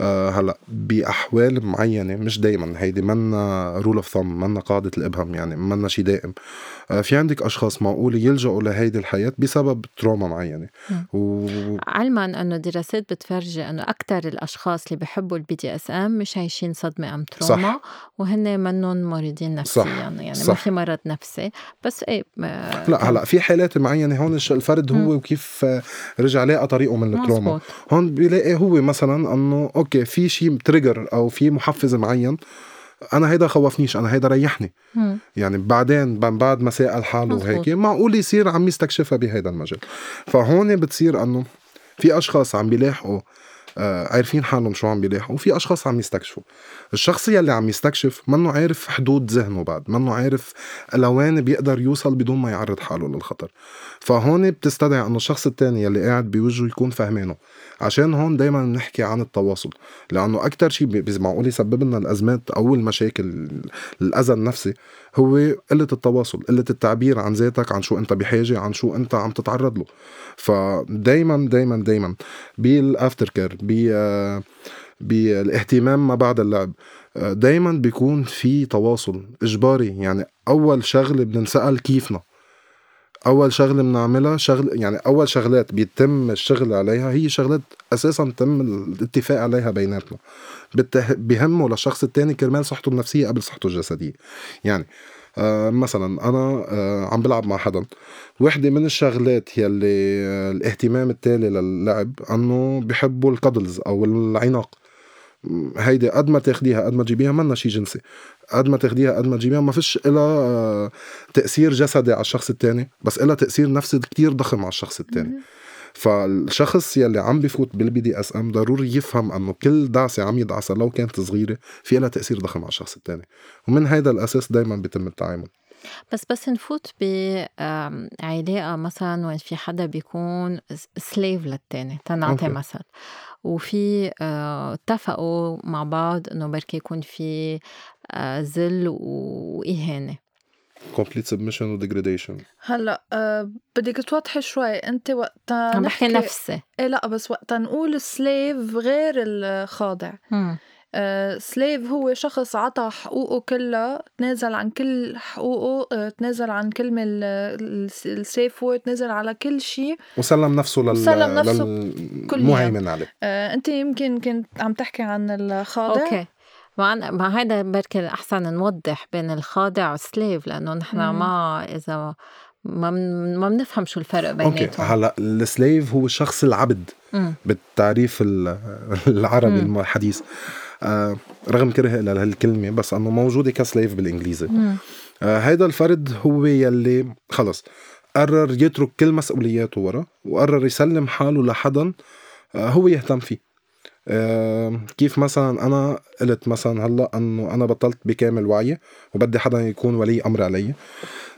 هلا بأحوال معينة مش دائما هيدي منا rule of thumb منا قاعدة الإبهام يعني منا شيء دائم آه في عندك أشخاص معقول يلجأوا لهيدي الحياة بسبب trauma معينة. و... علما إنه دراسات بتفرجي إنه أكثر الأشخاص اللي بحبوا ال BDSM مش عايشين صدمة أم trauma وهن منهم مريضين نفسيا صح. يعني ما صح. في مرض نفسي بس إيه ما- لا هلا في حالات معينة هون الفرد هو مم. وكيف آه، رجع لقى طريقه من ال trauma هون بيلاقي هو مثلا إنه okay في شيء trigger أو في محفز معين أنا هيدا خوفنيش أنا هيدا ريحني. مم. يعني بعدين بعد ما سأل حاله. وهيك معقول يصير عم يستكشفها بهيدا المجال. فهون بتصير إنه في أشخاص عم بيلاحقوا آه، عارفين حالهم شو عم بيلاحقوا وفي أشخاص عم يستكشفوا. الشخص يلي عم يستكشف منه عارف حدود ذهنه بعد منه عارف لوين بيقدر يوصل بدون ما يعرض حاله للخطر. فهون بتستدعي إنه الشخص التاني يلي قاعد بوجهه يكون فهمانه عشان هون دايما بنحكي عن التواصل لأنه أكثر شيء معقول يسبب لنا الأزمات أو المشاكل الاذى النفسي هو قلة التواصل قلة التعبير عن ذاتك عن شو أنت بحاجة عن شو أنت عم تتعرض له. فدايما دايما دايما بالأفتر كير بالإهتمام ما بعد اللعب دايما بيكون في تواصل إجباري. يعني أول شغلة بنسال كيفنا. أول شغلة بنعملها شغل يعني أول شغلات بيتم الشغل عليها هي شغلات أساسا تم الاتفاق عليها بيناتنا. بهمه للشخص التاني كرمال صحته النفسية قبل صحته الجسدية. يعني آه مثلا أنا آه عم بلعب مع حدا وحدة من الشغلات يلي آه الاهتمام التالي للعب أنه بحبوا الكادلز أو العناق. هيدي قد ما تاخديها قد ما تجيبيها منا شي جنسي. قد ما تاخديها قد ما تجيبيها ما فيش إلها آه، تأثير جسدي على الشخص التاني بس إلها تأثير نفسي كتير ضخم على الشخص التاني. فالشخص يلي عم بفوت بال BDSM ضروري يفهم إنه كل دعسة عم يدعسها لو كانت صغيرة في لها تأثير ضخم على الشخص الثاني ومن هذا الأساس دائما بيتم التعامل. بس بس نفوت بعلاقة مثلا وين في حدا بيكون slave للتاني تنعطي مثل وفي آه، اتفقوا مع بعض إنه بركي يكون في آه، ذل وإهانة. Complete submission و degradation. هلأ أه بدك توضحي شوي انت وقتها عم بحكي نفسي. إيه لأ بس وقتها نقول slave غير الخاضع slave هو شخص عطى حقوقه كلها تنازل عن كل حقوقه آه، تنازل عن كلمة ال safe word تنازل على كل شيء. وسلم نفسه لل سلم نفسه للمهيمن عليه. آه، انت يمكن كنت عم تحكي عن الخاضع. أوكي. مع مع هذا بركي أحسن نوضح بين الخاضع وال slave لأنه نحن ما إذا ما ما بنفهم شو الفرق بيناتهم أوكي. هلأ ال slave هو الشخص العبد مم. بالتعريف [laughs] العربي مم. الحديث. آه رغم كره لهالكلمه بس أنه موجودة ك slave بالإنجليزي. آه هيدا الفرد هو يلي خلص قرر يترك كل مسؤولياته ورا وقرر يسلم حاله لحدا آه هو يهتم فيه. آه كيف مثلا أنا قلت مثلا هلأ أنه أنا بطلت بكامل وعي وبدي حدا يكون ولي أمر علي.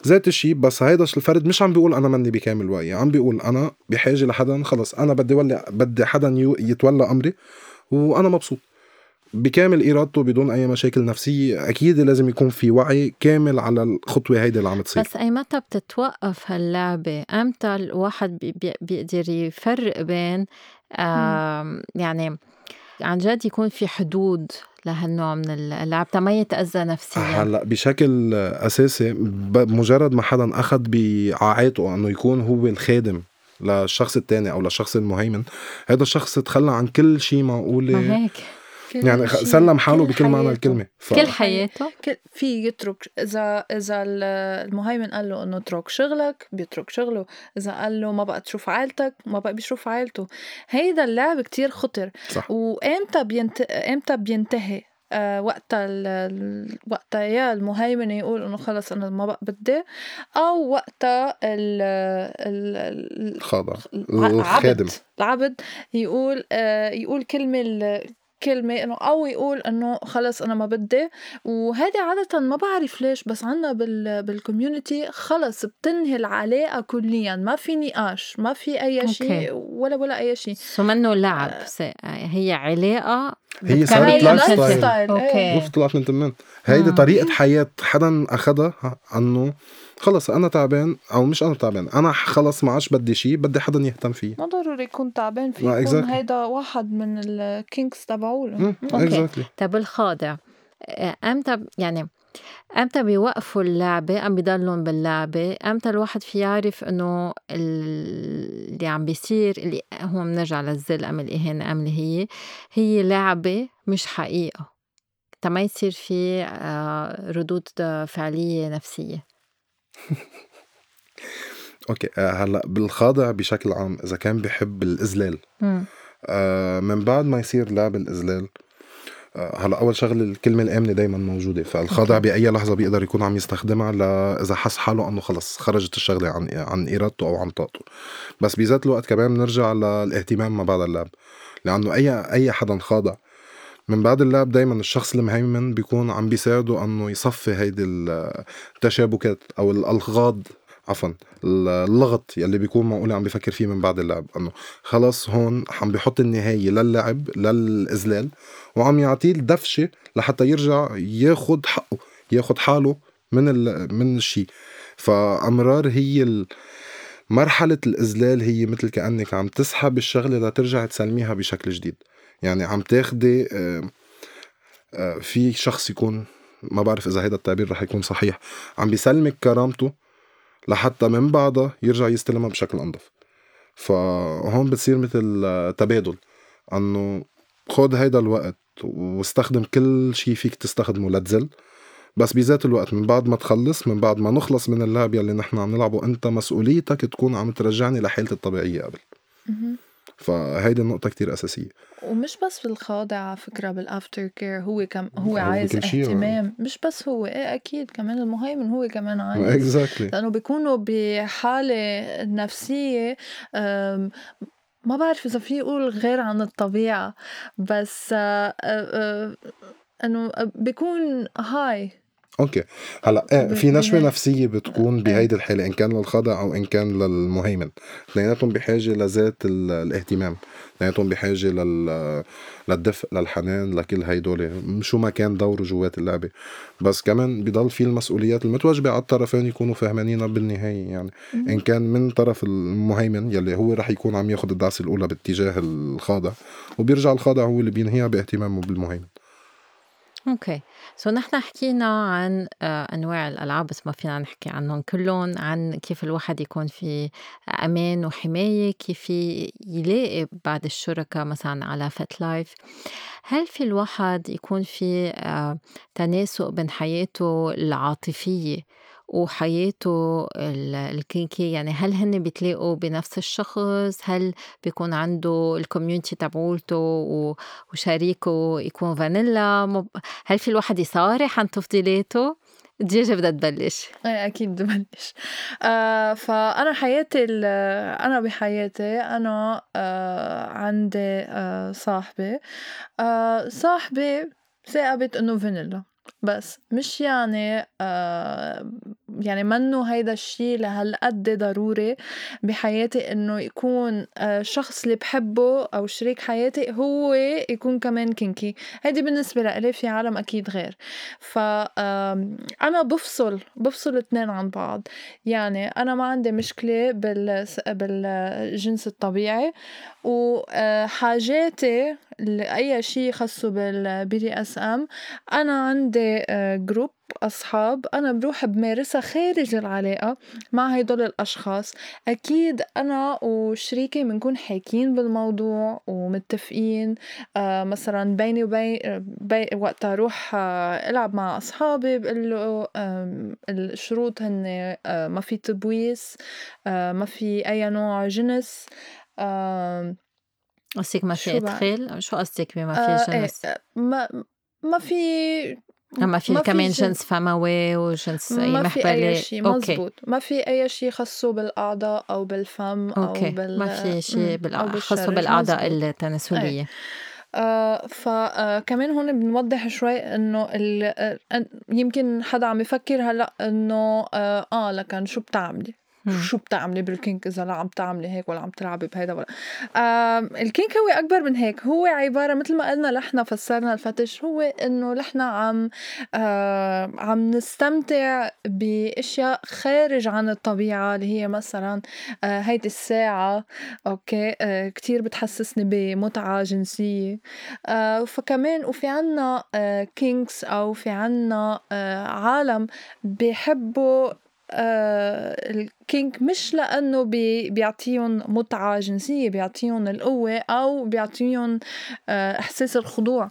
ذات الشيء بس هيدا الفرد مش عم بيقول أنا مني بكامل وعي عم بيقول أنا بحاجة لحدا خلص أنا بدي ولي بدي حدا يتولى أمري وأنا مبسوط. بكامل إرادته بدون أي مشاكل نفسية أكيد لازم يكون في وعي كامل على الخطوة هيدي اللي عم تصير. بس أي متى بتتوقف هاللعبة؟ أمتى الواحد بيقدر يفرق بين يعني عن جد يكون في حدود لهالنوع من اللعب ما يتأذى نفسيا؟ هلأ بشكل أساسي بمجرد ما حدا أخذ بعاعاته إنه يكون هو الخادم للشخص الثاني أو للشخص المهيمن هذا الشخص تخلى عن كل شيء معقول ما هيك. يعني سلم حاله بكل معنى الكلمة. ف... كل حياته. كل في يترك اذا إذا المهيمن قال له إنه اترك شغلك بيترك شغله. إذا قال له ما بقى تشوف عائلتك ما بقى بيشوف عائلته. هيدا اللعب كتير خطر. صح. وإمتى بينت... إمتى بينتهي؟ آه وقتها ال... وقتها يا المهيمن يقول إنه خلص أنا ما بقى بدي أو وقتها ال ال الخاضع الخادم. العبد يقول آه يقول كلمة كلمة إنه أو يقول إنه خلص أنا ما بدي. وهذا عادة ما بعرف ليش بس عنا بال بالكوميونتي خلص بتنهي العلاقة كليا. ما في نقاش ما في أي شيء ولا ولا أي شيء. so منه لعب آه. هي علاقة هي صارت lifestyle okay طلعت من تمام. هيدي طريقة حياة حدا أخدها إنه خلص أنا تعبان أو مش أنا تعبان أنا خلص ما عادش بدي شيء بدي حدا يهتم فيه. ما ضروري يكون تعبان فيه يكون هيدا واحد من ال kinks تبعوله. exactly طب الخاضع إمتى يعني إمتى بيوقفوا اللعبة أم بيضلون باللعبة إمتى الواحد في يعرف إنه اللي عم بيصير اللي هو بنرجع للذل أم الإهانة أم اللي هي هي لعبة مش حقيقة. تما يصير في آه، ردود فعلية نفسية. [laughs] أوكي آه، هلأ بالخاضع بشكل عام إذا كان بحب الإذلال. آه من بعد ما يصير لعب الإذلال آه، هلأ أول شغلة الكلمة الآمنة دائما موجودة. فالخاضع بأي لحظة بيقدر يكون عم يستخدمها إذا حس حاله إنه خلص خرجت الشغلة عن عن إرادته أو عن طاقته. بس بذات الوقت كمان بنرجع للإهتمام ما بعد اللعب. لأنه اي أي حدا خاضع من بعد اللعب دايما الشخص المهيمن بيكون عم بيساعده إنه يصفي هيدي التشابكات أو الألغاض عفوا اللغط يلي بيكون معقول عم بيفكر فيه من بعد اللعب إنه خلص هون عم بيحط النهاية للعب للإذلال وعم يعطيه الدفشة لحتى يرجع ياخد حقه ياخد حاله من من الشيء فأمرار هي مرحلة الإذلال هي مثل كأنك عم تسحب الشغلة لترجع تسلميها بشكل جديد. يعني عم تاخدي آه، آه، في شخص يكون ما بعرف إذا هيدا التعبير رح يكون صحيح عم بيسلمك كرامته لحتى من بعدها يرجع يستلمها بشكل أنظف. فهون بتصير مثل تبادل إنه خد هيدا الوقت واستخدم كل شيء فيك تستخدمه لتزل بس بذات الوقت من بعد ما تخلص من بعد ما نخلص من اللعب يلي نحن عم نلعبه أنت مسؤوليتك تكون عم ترجعني لحالتي الطبيعية قبل. فهيدي النقطة كتير أساسية. ومش بس بالخاضع على فكرة بالافتر كير هو كم هو عايز اهتمام. مش بس هو إيه أكيد كمان المهيمن هو كمان [laughs] عايز. Exactly. لأنه بيكونوا بحالة نفسية ما بعرف إذا في يقول غير عن الطبيعة بس آه، آه، إنه بيكون هاي أوكي. هلأ إيه في نشوة نفسية بتكون. بهيدي الحالة إن كان للخضع أو إن كان للمهيمن. اثنيناتهم بحاجة لذات الاهتمام. اثنيناتهم بحاجة لل للدفء للحنان لكل هيدول. شو ما كان دوره جوات اللعبة. بس كمان بضل في المسؤوليات المتوجبه على الطرفين يكونوا فهمانينها بالنهاية يعني. إن كان من طرف المهيمن يلي هو رح يكون عم ياخذ الدعسه الأولى باتجاه الخاضع وبيرجع الخاضع هو اللي بينهيها باهتمامه بالمهيمن. okay. so نحن حكينا عن آه، أنواع الألعاب بس ما فينا نحكي عنهم كلهم عن كيف الواحد يكون في أمان وحماية كيف يلاقي بعض الشركاء مثلا على FetLife هل في الواحد يكون في آه، تناسق بين حياته العاطفية وحياته الكيكي يعني هل هن بيتلاقوا بنفس الشخص؟ هل بيكون عنده الكوميونتي تبعولته وشريكه يكون فانيلا؟ هل في الواحد يصارح عن تفضيلاته؟ دجاجة بدها تبلش. إيه أكيد بدي بلش آه فأنا حياتي أنا بحياتي أنا آه عندي آه صاحبي آه صاحبي ثاقبت إنه فانيلا. بس مش يعني آه يعني منّو هيدا الشّي لهالقد ضروري بحياتي إنّو يكون آه الشّخص اللي بحبّه أو شريك حياتي هوّ يكون كمان kinky هيدي بالنسبة لإلي في عالم أكيد غير، فا أنا بفصل بفصل اتنين عن بعض، يعني أنا ما عندي مشكلة بالس بالجنس الطبيعي وحاجاتي آه، لأي شي خصّو بال BDSM أنا عندي group آه، أصحاب أنا بروح بمارسها خارج العلاقة مع هيدول الأشخاص، أكيد أنا وشريكي بنكون حاكيين بالموضوع ومتّفقين آه، مسلاً بيني وبين بي وقتا روح ألعب مع أصحابي بقلّو الشروط هنّي ما في تبويس، ما في أي نوع جنس. قصدِك ما في إدخال؟ شو قصدِك بما في إيه، جنس؟ ما ما في ما في كمان جنس فموي وجنس أي ما في أي شي مزبوط. ما في أي شي خصّو بالأعضاء أو بالفم okay. أو بال ما في شي خصّو بالأعضاء التناسلية. آه فكمان هون بنوضح شوي إنه يمكن حدا عم يفكر هلأ إنه آه, آه لكن شو بتعملي؟ شو بتعملي بال kink إذا لا عم تعملي هيك ولا عم تلعبي بهيدا ولا؟ ال kink هو أكبر من هيك. هو عبارة مثل ما قلنا لحنا فسرنا ال fetish هو إنه لحنا عم عم نستمتع بأشياء خارج عن الطبيعة اللي هي مثلا آه هيدي الساعة okay؟ آه كتير بتحسسني بمتعة جنسية. آه فكمان وفي عنا kinks أو في عنا عالم بيحبوا ال kink مش لأنه بي بيعطيهم متعة جنسية بيعطيهم القوة أو بيعطيهم آه، إحساس الخضوع.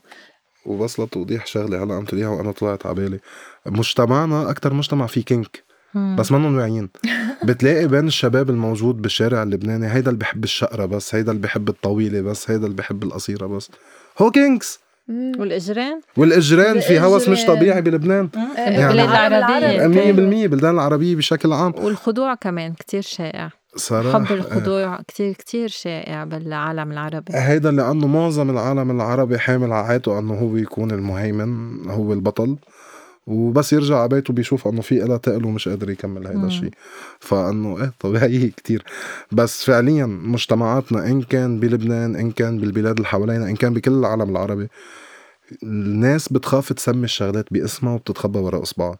وبس لتوضيح شغلة هلا عم تقوليها وأنا طلعت على بالي. مجتمعنا أكتر مجتمع فيه kink بس منهم واعيين. [laughs] بتلاقي بين الشباب الموجود بالشارع اللبناني هيدا اللي بحب الشقرة بس هيدا اللي بحب الطويلة بس هيدا اللي بحب القصيرة بس. هو kinks والإجرين؟ والإجرين في هوس مش. طبيعي بلبنان. يعني البلاد العربية. 100% بلدان العربية بشكل عام. والخضوع كمان كتير شائع. صراحة حب الخضوع كتير كتير شائع بالعالم العربي. هيدا لأنه معظم العالم العربي حامل على عاتقه أنه هو يكون المهيمن هو البطل. وبس يرجع على بيته بيشوف انه في إلها تقل ومش قادر يكمل هيدا. الشيء فانه إيه طبيعي [laughs] كتير. بس فعليا مجتمعاتنا إن كان بلبنان إن كان بالبلاد اللي حوالينا إن كان بكل العالم العربي الناس بتخاف تسمي الشغلات باسمها وبتتخبى ورا إصبعها.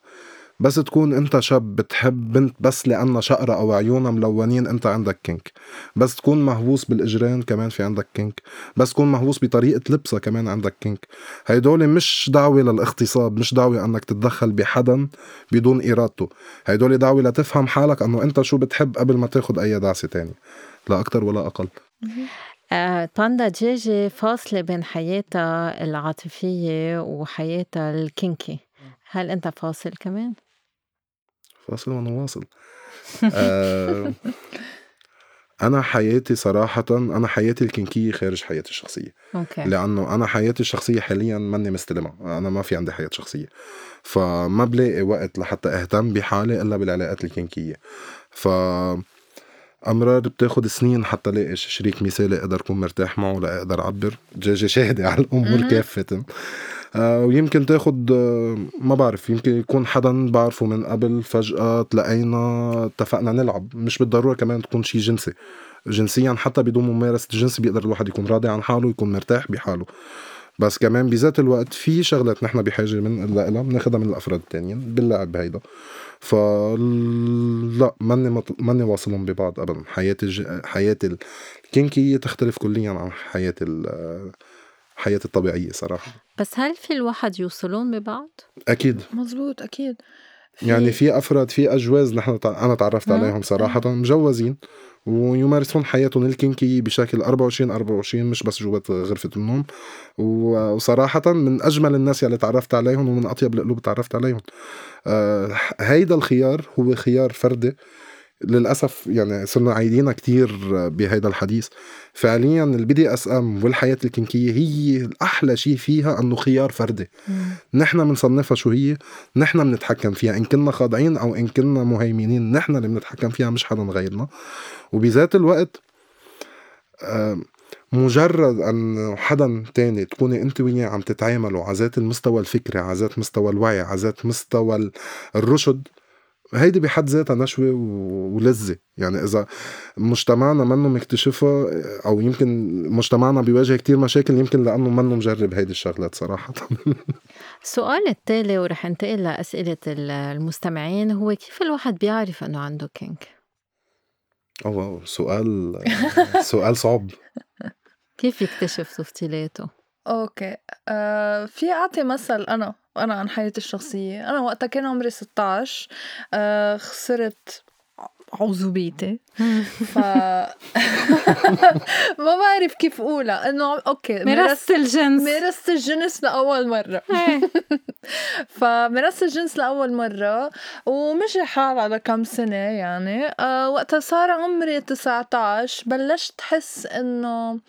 بس تكون انت شاب بتحب بنت بس لانها شقرة أو عيونها ملونين انت عندك كينك بس تكون مهووس بالإجرين كمان في عندك kink بس تكون مهووس بطريقة لبسها كمان عندك kink هيدول مش دعوة للاغتصاب مش دعوة إنك تتدخل بحدا بدون إرادته. هيدول دعوة لتفهم حالك إنه أنت شو بتحب قبل ما تاخد أي دعسة تانية. لا أكتر ولا أقل. آه، باندا جيجي فاصلة بين حياتها العاطفية وحياتها ال kinky هل أنت فاصل كمان؟ فاصل ونواصل آه أنا حياتي صراحة أنا حياتي الكينكية خارج حياتي الشخصية. أوكي. لأنه أنا حياتي الشخصية حاليا ماني مستلمها. أنا ما في عندي حياة شخصية. فما بلاقي وقت لحتى أهتم بحالي إلا بالعلاقات الكينكية. ف أمرار بتاخد سنين حتى الاقي شريك مثالي أقدر أكون مرتاح معه لاقدر أعبر. جاجي شاهدة على الأمور. كافة. ويمكن تاخد آه ما بعرف يمكن يكون حدا بعرفه من قبل فجأة تلاقينا اتفقنا نلعب. مش بالضرورة كمان تكون شي جنسي. جنسيا حتى بدون ممارسة الجنس بيقدر الواحد يكون راضي عن حاله ويكون مرتاح بحاله. بس كمان بذات الوقت في شغلات نحن بحاجة من لها بناخدها من الأفراد التانيين باللعب هيدا. فلا ماني مط... ماني واصلهم ببعض ابدا. حياتي الج... حياتي الكينكية تختلف كليا عن حياتي ال... حياتي الطبيعية صراحة. بس هل في الواحد يوصلون ببعض؟ أكيد. مزبوط أكيد. يعني في أفراد في أجواز نحن تع- أنا تعرفت مم. عليهم صراحة مجوزين ويمارسون حياتهم الكينكي بشكل 24 24 مش بس جوات غرفة النوم. و- وصراحة من أجمل الناس يلي تعرفت عليهم ومن أطيب القلوب تعرفت عليهم. آه، هيدا الخيار هو خيار فردي. للأسف يعني صرنا عايدينها كتير بهيدا الحديث. فعليا ال BDSM والحياة ال kink ية هي الأحلى شيء فيها إنه خيار فردي. نحن بنصنفها شو هي؟ نحن بنتحكم فيها. إن كنا خاضعين أو إن كنا مهيمنين نحن اللي بنتحكم فيها مش حدا غيرنا. وبذات الوقت مجرد أن حدا تاني تكوني أنت وياه عم تتعاملوا على ذات المستوى الفكري على ذات مستوى الوعي على ذات مستوى ال- الرشد هيدي بحد ذاتها نشوة ولذة. يعني إذا مجتمعنا منه مكتشفها أو يمكن مجتمعنا بيواجه كتير مشاكل يمكن لأنه منه مجرب هيدي الشغلات صراحة. [laughs] السؤال التالي ورح انتقل لأسئلة ال- المستمعين هو كيف الواحد بيعرف أنه عنده كينك؟ أوه سؤال [laughs] سؤال صعب. كيف يكتشف تفصيلاته؟ أوكي. آه في أعطي مثل أنا. أنا عن حياتي الشخصية. أنا وقتها كان عمري 16 آه خسرت عزوبيتي ف [laughs] ما بعرف كيف أقولها. إنه أوكي مرست الجنس. مارست الجنس لأول مرة. إيه. [laughs] فمارست الجنس لأول مرة ومشي حال على كم سنة يعني. أه وقتها صار عمري 19 بلشت حس إنه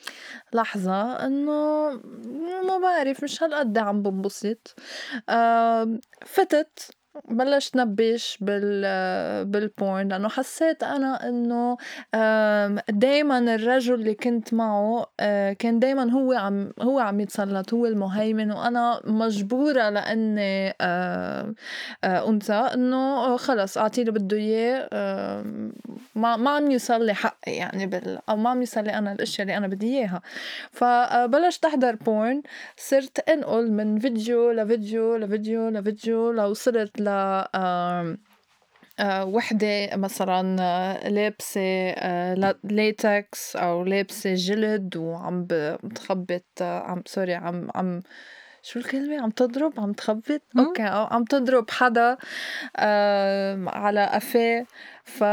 لحظة إنه ما بعرف مش هالقد عم بنبسط. أه فتت. بلشت نبش بال بالبورن لأنه حسيت أنا إنه دائما الرجل اللي كنت معه آه، كان دائما هو عم هو عم يتسلط هو المهيمن وأنا مجبورة لأني آه، آه، أنثى إنه خلص اعطيه اللي بده إياه آه، ما ما عم يوصل لي حقي يعني بال أو ما عم يوصل لي أنا الأشياء اللي أنا بدي إياها. فبلشت أحضر porn صرت أنقل من فيديو لفيديو لفيديو لفيديو لوصلت ل آه، وحدة مثلا آه، لابسة آه، ليتكس أو لابسة جلد وعم بتخبط عم sorry عم عم شو الكلمة؟ عم تضرب؟ عم تخبط؟ مم. okay أو عم تضرب حدا على قفاه. ف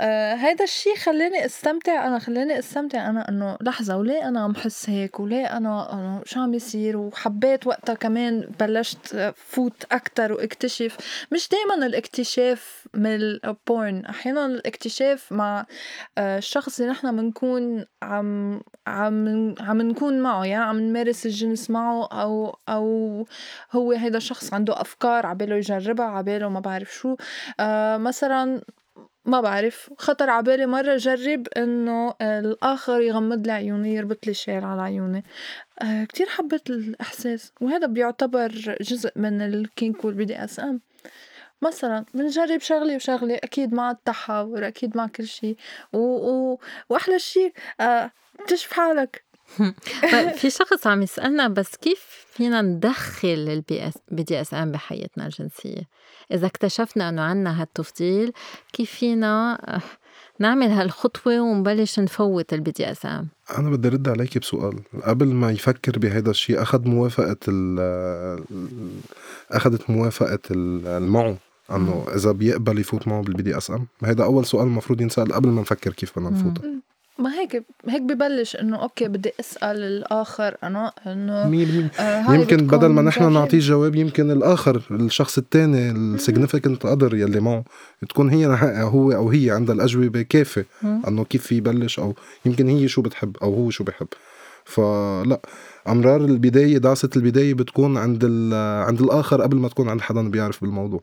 آه، هيدا الشي خلاني استمتع أنا خلاني استمتع أنا إنه لحظة وليه أنا عم حس هيك؟ وليه أنا أنا شو عم يصير؟ وحبيت وقتها كمان بلشت فوت أكثر واكتشف. مش دائما الاكتشاف من ال porn أحيانا الاكتشاف مع آه، الشخص اللي نحن بنكون عم عم عم نكون معه يعني عم نمارس الجنس معه أو أو هو هيدا الشخص عنده أفكار عباله يجربها عباله ما بعرف شو. آه مثلا ما بعرف. خطر على بالي مرة جرب إنه الآخر يغمض لي عيوني يربط لي شال على عيوني. آه كتير حبيت الإحساس وهذا بيعتبر جزء من ال kink وال BDS. أم مثلا بنجرب شغلة وشغلة أكيد مع التحاور أكيد مع كل شي و... و... وأحلى شي آه تكتشف حالك. [laughs] طيب في شخص عم يسألنا بس كيف فينا ندخل ال BS BDSM بحياتنا الجنسية؟ إذا اكتشفنا إنه عنا هالتفضيل كيف فينا آه، نعمل هالخطوة ونبلش نفوت ال BDSM أنا بدي أرد عليك بسؤال. قبل ما يفكر بهذا الشيء أخذ موافقة أخذت موافقة المعه إنه إذا بيقبل يفوت معه بال BDSM هذا أول سؤال المفروض ينسأل قبل ما نفكر كيف بدنا نفوت ما هيك هيك ببلش إنه okay بدي أسأل الآخر أنا إنه آه يمكن بدل ما نحن نعطيه جواب يمكن الآخر الشخص الثاني ال significant other يلي معه تكون هي هو أو هي عندها الأجوبة كافيه إنه كيف في يبلش أو يمكن هي شو بتحب أو هو شو بحب. فلا أمرار البداية دعسه البداية بتكون عند عند الآخر قبل ما تكون عند حدا بيعرف بالموضوع.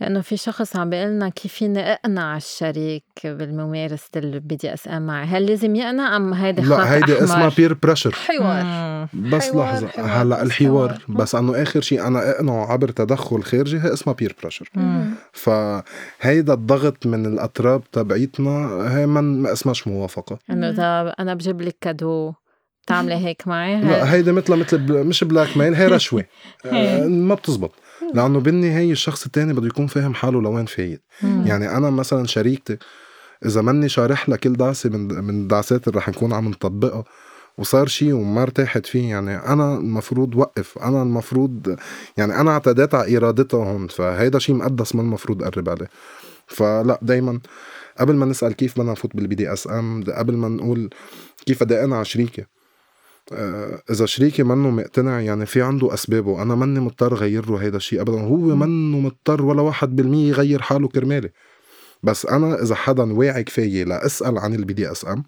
لأنه في شخص عم بيقلنا كيف فيني أقنع الشريك بالممارسة ال BDSM معي هل لازم يقنع أم هيدي لا هيدي اسمها peer pressure حوار. بس حوار لحظة حوار هلأ الحوار بس إنه آخر شيء أنا أقنعه عبر تدخل خارجي هي اسمها peer pressure فهيدا الضغط من الاطراف تبعيتنا هي ما اسمهاش موافقة. إنه إذا أنا بجيب لك cadeau بتعملي هيك معي؟ لا هيدي مثل مثل مش blackmail هي رشوة. [laughs] آه، ما بتزبط. لأنه بالنهاية الشخص التاني بده يكون فاهم حاله لوين فايت يعني أنا مثلا شريكتي إذا ماني شارح لها كل دعسة من من الدعسات اللي رح نكون عم نطبقها وصار شيء وما ارتاحت فيه يعني أنا المفروض وقف. أنا المفروض يعني أنا اعتديت على إرادتها هون فهيدا شيء مقدس ما المفروض أقرب عليه. فلا دايما قبل ما نسأل كيف بدنا نفوت بال BDSM قبل ما نقول كيف بدي أقنع شريكي إذا شريكي منه مقتنع يعني في عنده أسبابه. أنا ماني مضطر غير له هيدا الشيء ابدا. هو منه مضطر ولا واحد بالمية يغير حاله كرمالي. بس أنا إذا حدا واعي كفاية لأسأل عن ال BDSM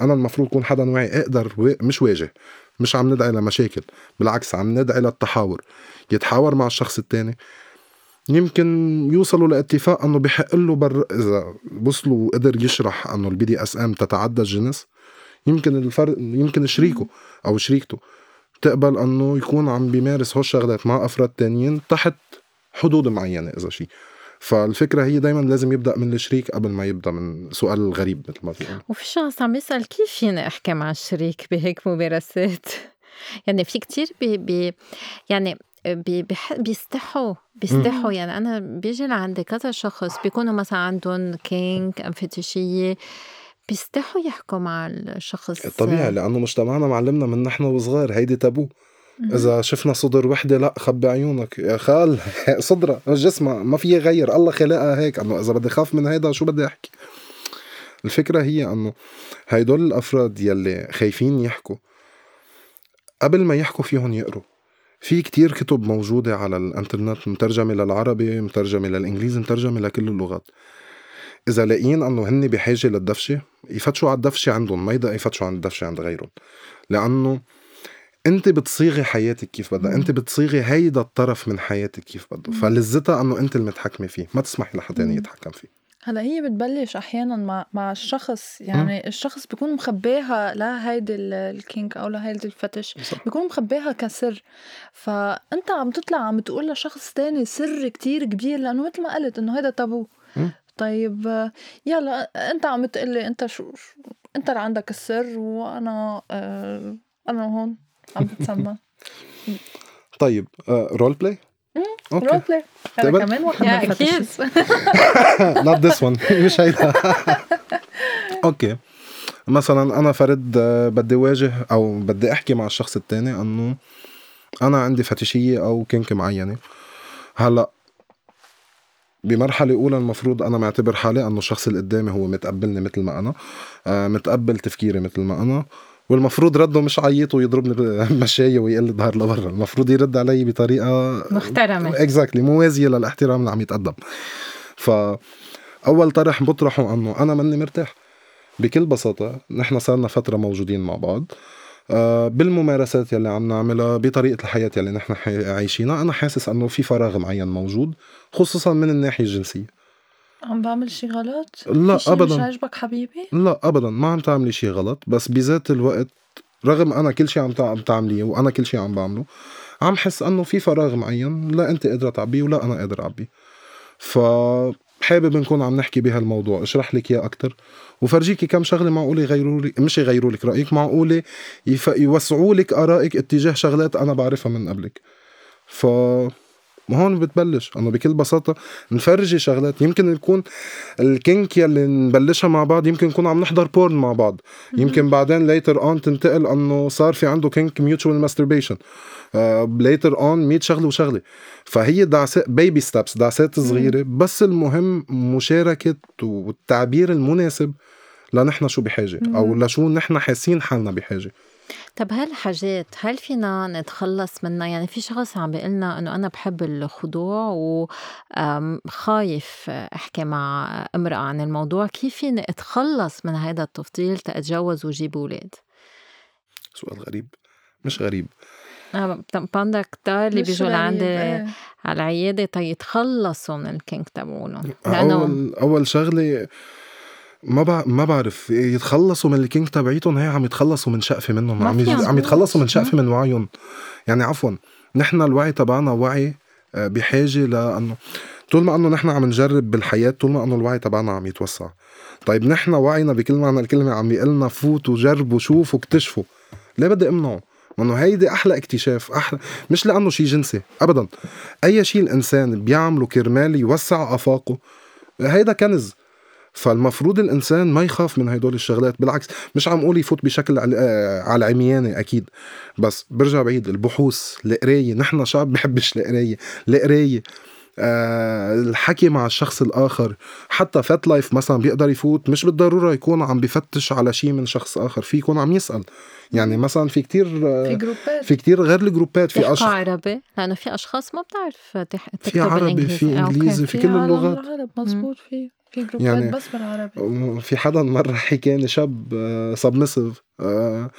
أنا المفروض اكون حدا واعي أقدر و... مش واجه. مش عم ندعي لمشاكل. بالعكس عم ندعي للتحاور. يتحاور مع الشخص التاني. يمكن يوصلوا لاتفاق إنه بحق له بر إذا وصلوا وقدر يشرح إنه ال BDSM تتعدى الجنس. يمكن الفرق يمكن شريكه أو شريكته تقبل أنه يكون عم بيمارس هالشغلات مع أفراد تانيين تحت حدود معينة إذا شيء فالفكرة هي دايما لازم يبدأ من الشريك قبل ما يبدأ من سؤال الغريب مثل ما بيقول وفي شخص عم يسأل كيف فيني أحكي مع الشريك بهيك ممارسات؟ [laughs] يعني في كتير بي, بي يعني بي بيستحوا بيستحوا. يعني أنا بيجي لعندي كذا شخص بيكونوا مثلا عندهم kink أم فتشية بيستحوا يحكوا مع الشخص طبيعي لأنه مجتمعنا معلمنا من نحن وصغار هيدي تابو. إذا شفنا صدر وحدة لأ خبي عيونك. يا خال [laughs] صدرها جسمها ما فيها غير. الله خلقها هيك. انه إذا بدي خاف من هيدا شو بدي أحكي؟ الفكرة هي إنه هيدول الأفراد يلي خايفين يحكوا قبل ما يحكوا فيهم يقروا. في كتير كتب موجودة على الإنترنت مترجمة للعربي مترجمة للإنجليزي مترجمة لكل اللغات. إذا لاقيين إنه هن بحاجة للدفشة يفتشوا على الدفشة عندهم ما يدق يفتشوا عن الدفشة عند غيرهم. لأنه أنت بتصيغي حياتك كيف بدها أنت بتصيغي هيدا الطرف من حياتك كيف بده فلذتها أنه أنت المتحكمة فيه ما تسمحي لحد تاني يتحكم فيه. هلا هي بتبلش أحيانا مع مع الشخص يعني م. الشخص بيكون مخباها لهيدي ال kink أو لهيدي ال fetish بيكون مخباها كسر. فأنت عم تطلع عم تقول لشخص تاني سر كتير كبير لأنه مثل ما قلت إنه هذا تابو. طيب يلا انت عم تقلي انت شو, شو انت اللي عندك السر وأنا آه أنا هون عم بتسمى. [laughs] طيب role play Okay. Role play أنا كمان واحد أكيد not this one مش هيدا. [laughs] Okay. مثلا أنا فرد آه، بدي واجه أو بدي أحكي مع الشخص الثاني إنه أنا عندي فتشيه أو kink معينة. هلأ بمرحلة أولى المفروض أنا معتبر حالي أنه الشخص اللي قدامي هو متقبلني مثل ما أنا آه، متقبل تفكيري مثل ما أنا والمفروض رده مش عيط ويضربني بمشاية [laughs] ويقل ظهر لبرا. المفروض يرد علي بطريقة محترمة. exactly موازية للاحترام اللي عم يتقدم. ف أول طرح بطرحه أنه أنا ماني مرتاح. بكل بساطة نحن صارنا فترة موجودين مع بعض. بالممارسات يلي عم نعملها بطريقة الحياة يلي نحن عايشينها أنا حاسس أنه في فراغ معين موجود خصوصا من الناحية الجنسية عم بعمل شي غلط؟ لا شي أبدا مش عاجبك حبيبي؟ لا أبدا ما عم تعملي شي غلط بس بذات الوقت رغم أنا كل شي عم عم تعمليه وأنا كل شي عم بعمله عم حس أنه في فراغ معين لا أنت قادرة تعبيه ولا أنا قادر أعبيه ف حابب نكون عم نحكي بهالموضوع. اشرح لك إياه أكثر وفرجيكي كم شغلة معقولة يغيروا لك مش يغيروا لك رأيك معقولة؟ يف... يوسعوا لك آرائك اتجاه شغلات أنا بعرفها من قبلك. ف هون بتبلش. انه بكل بساطة نفرجي شغلات. يمكن يكون ال kink يلي نبلشها مع بعض يمكن نكون عم نحضر porn مع بعض. يمكن بعدين later on تنتقل إنه صار في عنده kink mutual masturbation Later on 100 شغله وشغله فهي دعسات baby steps دعسات صغيره بس المهم مشاركة والتعبير المناسب لنحن شو بحاجة أو لشو نحن حاسين حالنا بحاجة. طب هالحاجات هل فينا نتخلص منها؟ يعني في شخص عم بيقلنا إنه أنا بحب الخضوع وخايف أحكي مع امرأة عن الموضوع. كيف فيني أتخلص من هذا التفضيل تأتجوز وجيب أولاد؟ سؤال غريب. مش غريب. آه، باندا كتار اللي بيجوا لعندي. على العيادة تيتخلصوا من الكينك تبعولهم لأنه أول أول شغلة ما بع... ما بعرف يتخلصوا من الكينج تبعيتهم هي عم يتخلصوا من شقفة منهم عم ي... عم يتخلصوا من شقفة من وعيهم. يعني عفوا نحن الوعي تبعنا وعي آه، بحاجة لأنه طول ما أنه نحن عم نجرب بالحياة طول ما أنه الوعي تبعنا عم يتوسع. طيب نحن وعينا بكل معنى الكلمة عم يقلنا فوتوا جربوا شوفوا اكتشفوا. ليه بدي أمنعه؟ ما انه هيدي أحلى اكتشاف أحلى مش لأنه شيء جنسي ابدا. أي شيء الإنسان بيعمله كرمال يوسع آفاقه هيدا كنز. فالمفروض الإنسان ما يخاف من هدول الشغلات بالعكس مش عم أقول يفوت بشكل على العميانه أكيد. بس برجع بعيد البحوث القراية نحن شعب بحبش القراية القراية أه الحكي مع الشخص الآخر. حتى فات لايف مثلا بيقدر يفوت مش بالضرورة يكون عم بفتش على شيء من شخص آخر في يكون عم يسأل. يعني مثلا في كتير في جروبات. في كتير غير الجروبات في اشخاص عربي؟ لأنه في أشخاص ما بتعرف تكتب في عربي في إنجليزي في, في كل اللغات. العرب مزبوط في في جروبات يعني بس بالعربي. في حدا مرة حكاني شاب سبمسيف آه،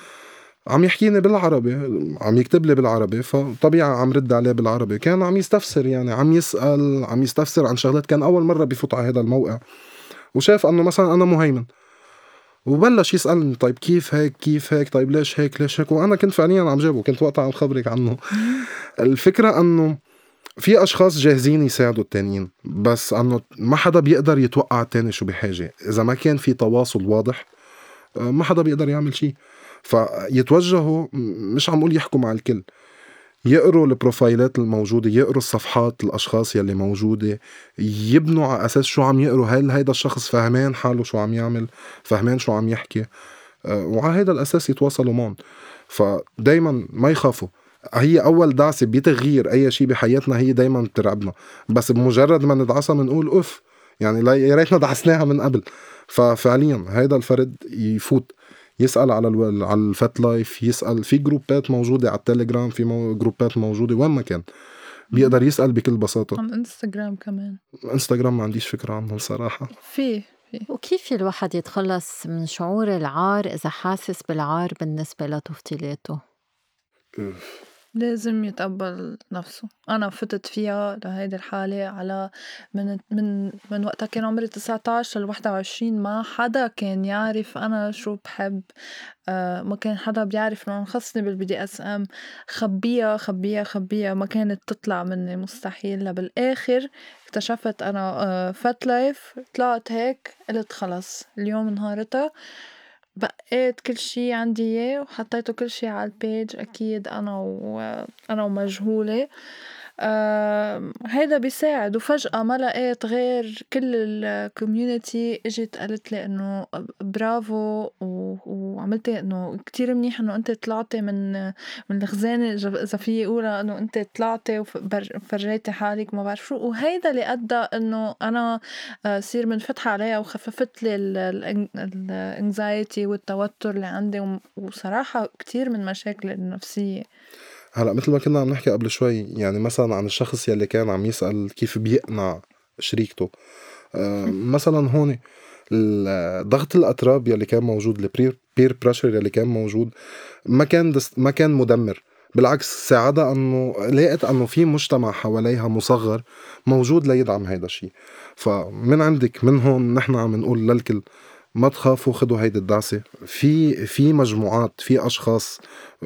عم يحكيني بالعربي عم يكتب لي بالعربي فطبيعي عم رد عليه بالعربي. كان عم يستفسر يعني عم يسأل عم يستفسر عن شغلات كان أول مرة بفوت على هذا الموقع. وشاف أنه مثلا أنا مهيمن. وبلش يسالني طيب كيف هيك كيف هيك طيب ليش هيك ليش هيك؟ وأنا كنت فعليا عم جاوبه كنت وقتها عم خبرك عنه. [laughs] الفكرة إنه في أشخاص جاهزين يساعدوا التانيين بس إنه ما حدا بيقدر يتوقع التاني شو بحاجة. إذا ما كان في تواصل واضح آه، ما حدا بيقدر يعمل شيء. فيتوجهوا مش عم أقول يحكوا مع الكل. يقروا البروفايلات الموجودة يقروا الصفحات الأشخاص يلي موجودة يبنوا على أساس شو عم يقروا. هل هيدا الشخص فهمان حاله شو عم يعمل فهمان شو عم يحكي؟ آه، وعلى هيدا الأساس يتواصلوا معهم فدايما ما يخافوا. هي أول دعسة بتغيير أي شيء بحياتنا هي دايما بترعبنا. بس بمجرد ما ندعسها بنقول أوف يعني يا ريتنا دعسناها من قبل. ففعليا هيدا الفرد يفوت. يسأل على ألو... على ال FetLife يسأل في groups موجودة على التليجرام في مو... جروبات موجودة وين ما كان. بيقدر يسأل بكل بساطة. على إنستغرام كمان. إنستغرام ما عنديش فكرة عنهم صراحة في وكيف الواحد يتخلص من شعور العار إذا حاسس بالعار بالنسبة لتفضيلاته لازم يتقبل نفسه. أنا فتت فيها لهيدي الحالة على من من من وقتها كان عمري 19 ل 21 ما حدا كان يعرف أنا شو بحب. آه ما كان حدا بيعرف إنه خصني SM. خبيها خبيها خبيها. ما كانت تطلع مني مستحيل. لبالآخر اكتشفت أنا آه FetLife طلعت هيك قلت خلص. اليوم نهارتها بقيت كل شي عندي إياه وحطيته كل شي على ال page أكيد أنا و أنا ومجهولة. هيدا بيساعد. وفجأة ما لقيت غير كل ال community إجت قالت لي إنه برافو وعملتي إنه كتير منيح إنه أنت طلعتي من من الخزانة اذا في اقولها إنه أنت طلعتي وفرجيتي حالك ما بعرف شو. وهيدا اللي أدى إنه أنا آه، صير منفتحة عليها وخففت لي ال anxiety والتوتر اللي عندي. وصراحة كتير من مشاكلي النفسية. هلا مثل ما كنا عم نحكي قبل شوي يعني مثلا عن الشخص يلي كان عم يسأل كيف بيقنع شريكته. آه مثلا هون ضغط الأتراب يلي كان موجود ال peer pressure يلي كان موجود ما كان ما كان مدمر. بالعكس ساعدها أنه لقيت أنه في مجتمع حواليها مصغر موجود ليدعم هيدا الشيء فمن عندك من هون نحن عم نقول للكل ما تخافوا خدوا هيدي الدعسة. في في مجموعات في أشخاص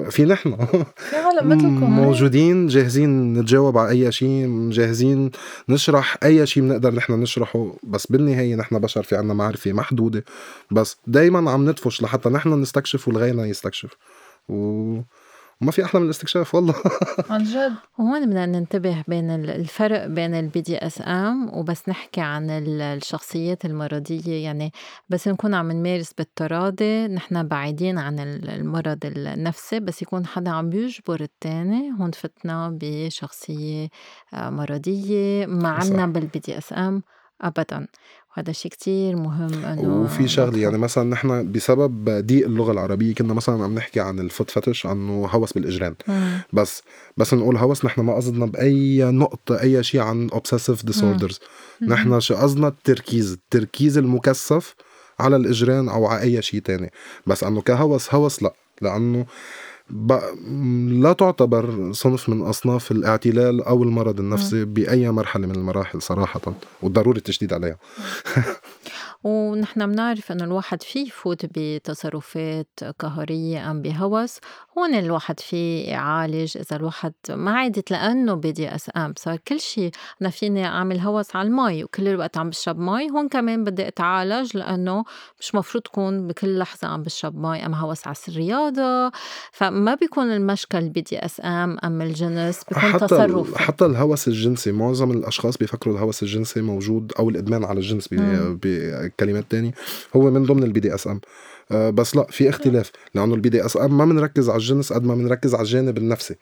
في نحن. في عالم مثلكم. موجودين جاهزين نتجاوب على أي شيء جاهزين نشرح أي شيء بنقدر نحن نشرحه. بس بالنهاية نحن بشر في عنا معرفة محدودة. بس دايما عم ندفش لحتى نحن نستكشف والغيرنا يستكشف. و وما في أحلى من الاستكشاف والله. [laughs] عن جد. وهون بدنا ننتبه بين الفرق بين ال BDSM وبس نحكي عن الشخصيات المرضية. يعني بس نكون عم نمارس بالتراضي نحن بعيدين عن المرض النفسي. بس يكون حدا عم بيجبر التاني هون فتنا بشخصية آه، مرضية. ما عنا بال BDSM ابدا. هذا شيء كتير مهم إنه وفي شغلة يعني مثلا نحن بسبب ضيق اللغة العربية كنا مثلا عم نحكي عن ال foot fetish انه هوس بالاجرين مم. بس بس نقول هوس نحن ما قصدنا بأي نقطة أي شيء عن obsessive disorders نحن شو قصدنا؟ التركيز التركيز المكثف على الاجرين أو على أي شيء تاني. بس أنه كهوس هوس لا. لأنه لا تعتبر صنف من أصناف الاعتلال أو المرض النفسي بأي مرحلة من المراحل صراحة وضروري التشديد عليها. [laughs] ونحن بنعرف إنه الواحد فيه يفوت بتصرفات قهرية أم بهوس هون الواحد فيه يعالج إذا الواحد ما عادت لأنه BDSM صار كل شيء أنا فيني أعمل هوس على المي وكل الوقت عم بشرب مي هون كمان بدي أتعالج لأنه مش مفروض تكون بكل لحظة عم بشرب مي ام هوس على الرياضة فما بيكون المشكل BDSM ام الجنس بيكون حتى تصرف حتى الهوس الجنسي معظم الأشخاص بيفكروا الهوس الجنسي موجود أو الإدمان على الجنس كلمات تانية. هو من ضمن ال BDSM آه، بس لا في اختلاف. لأنه ال BDSM ما بنركز على الجنس قد ما بنركز على الجانب النفسي.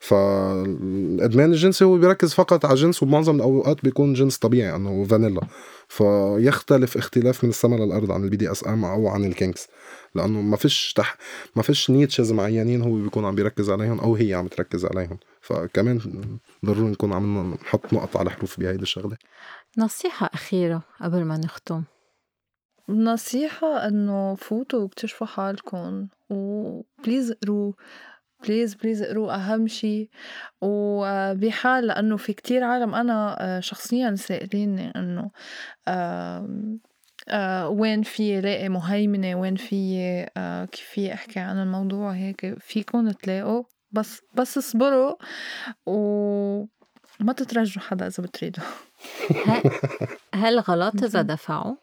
فالأدمان الجنسي هو بيركز فقط على الجنس وبمعظم الأوقات بيكون جنس طبيعي إنه فانيلا. فيختلف اختلاف من السماء للأرض عن ال BDSM أو عن ال kinks. لأنه ما فيش تح... ما فيش niches معينين هو بيكون عم بيركز عليهم أو هي عم تركز عليهم. فكمان ضروري نكون عم نحط نقط على حروف بهيدي الشغلة. نصيحة أخيرة قبل ما نختم. نصيحة إنه فوتوا واكتشفوا حالكم و please اقروا please please اقروا أهم شي. وبحال لأنه في كتير عالم أنا شخصيا سائليني إنه وين في لاقي مهيمنة وين في كيف في أحكي عن الموضوع هيك فيكن تلاقوا. بس بس اصبروا وما تترجوا حدا إذا بتريدوا. [laughs] هل غلط إذا دفعوا؟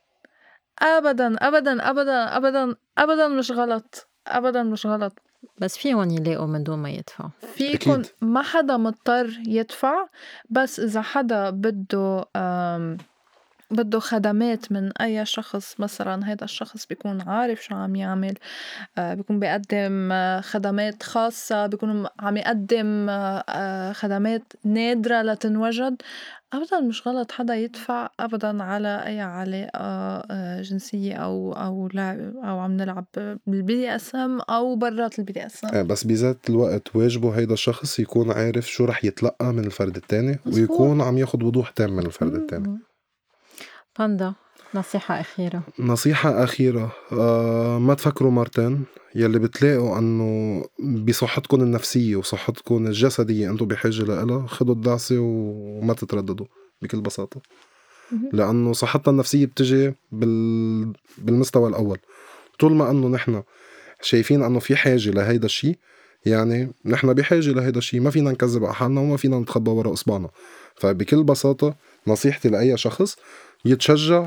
ابدا ابدا ابدا ابدا ابدا مش غلط. ابدا مش غلط. بس فيهم يلاقوا من دون ما يدفعوا فيكم ما حدا مضطر يدفع بس إذا حدا بده بده خدمات من أي شخص مثلا هذا الشخص بيكون عارف شو عم يعمل آه، بيكون بيقدم آه، خدمات خاصة بيكون عم يقدم آه، خدمات نادرة لتنوجد. أبدا مش غلط حدا يدفع أبدا على أي علاقة جنسية أو أو لعب أو عم نلعب بال BDSM أو برات ال BDSM. بس بذات الوقت واجبه هيدا الشخص يكون عارف شو رح يتلقى من الفرد التاني ويكون عم ياخد وضوح تام من الفرد التاني. باندا. نصيحة أخيرة. نصيحة أخيرة. آه ما تفكروا مرتين. يلي بتلاقوا أنه بصحتكم النفسية وصحتكم الجسدية أنتم بحاجة لها خدوا الدعسة وما تترددوا بكل بساطة. لأنه صحتنا النفسية بتجي بال... بالمستوى الأول. طول ما أنه نحن شايفين أنه في حاجة لهيدا الشيء يعني نحن بحاجة لهيدا الشيء ما فينا نكذب على حالنا وما فينا نتخبى ورا إصبعنا فبكل بساطة نصيحتي لأي شخص يتشجع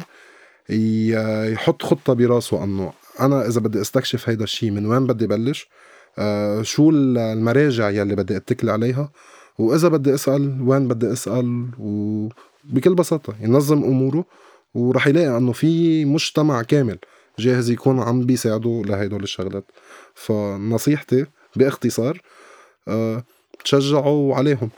يحط خطة براسه انه أنا إذا بدي أستكشف هيدا الشيء من وين بدي بلش؟ آه شو المراجع يلي بدي أتكل عليها؟ وإذا بدي أسأل وين بدي أسأل؟ وبكل بساطة ينظم أموره ورح يلاقي إنه في مجتمع كامل جاهز يكون عم بيساعده لهيدول الشغلات. فنصيحتي بإختصار أه تشجعوا عليهم.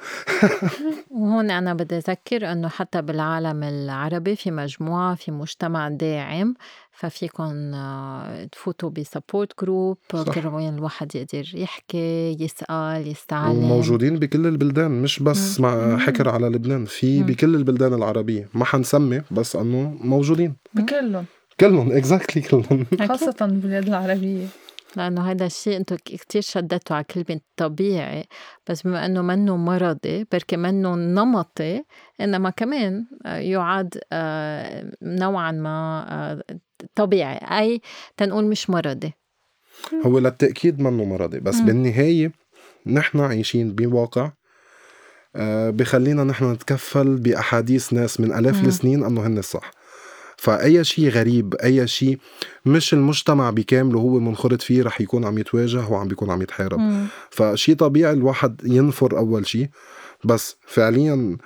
وهون أنا بدي أذكر إنه حتى بالعالم العربي في مجموعة في مجتمع داعم ففيكم آه، تفوتوا ب support group كرمال الواحد يقدر يحكي يسأل يستعلم. وموجودين بكل البلدان مش بس مع حكر على لبنان في بكل البلدان العربية. ما حنسمي بس إنه موجودين. بكلهم. كلهم exactly كلهم. خاصة بالبلاد العربية. لأنه هذا الشيء أنتم كتير شددتوا على كلمة طبيعي بس بما أنه منه مرضي بركي منه نمطي إنما كمان آه، يعاد آه، نوعا ما آه، طبيعي أي تنقول مش مرضي. هو للتأكيد منه مرضي بس م. بالنهاية نحن عايشين بواقع بخلينا نحن نتكفل بأحاديث ناس من ألاف السنين أنه هن الصح فأي شيء غريب أي شيء مش المجتمع بكامله هو منخرط فيه رح يكون عم يتواجه وعم بيكون عم يتحارب. فشيء طبيعي الواحد ينفر أول شيء. بس فعليا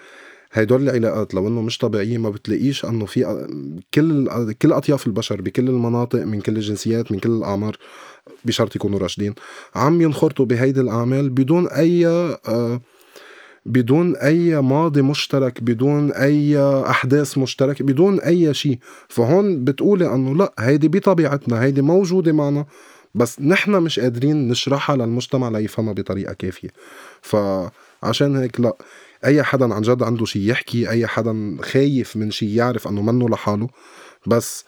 هيدول العلاقات لو إنه مش طبيعية ما بتلاقيش إنه في كل كل أطياف البشر بكل المناطق من كل الجنسيات من كل الأعمار بشرط يكونوا راشدين عم ينخرطوا بهيدي الأعمال بدون أي آه بدون أي ماضي مشترك بدون أي أحداث مشتركه بدون أي شيء. فهون بتقولي إنه لا هيدي بطبيعتنا هيدي موجودة معنا بس نحن مش قادرين نشرحها للمجتمع ليفهمها بطريقة كافية. فعشان هيك لا أي حدا عن جد عنده شيء يحكي أي حدا خايف من شيء يعرف إنه منه لحاله. بس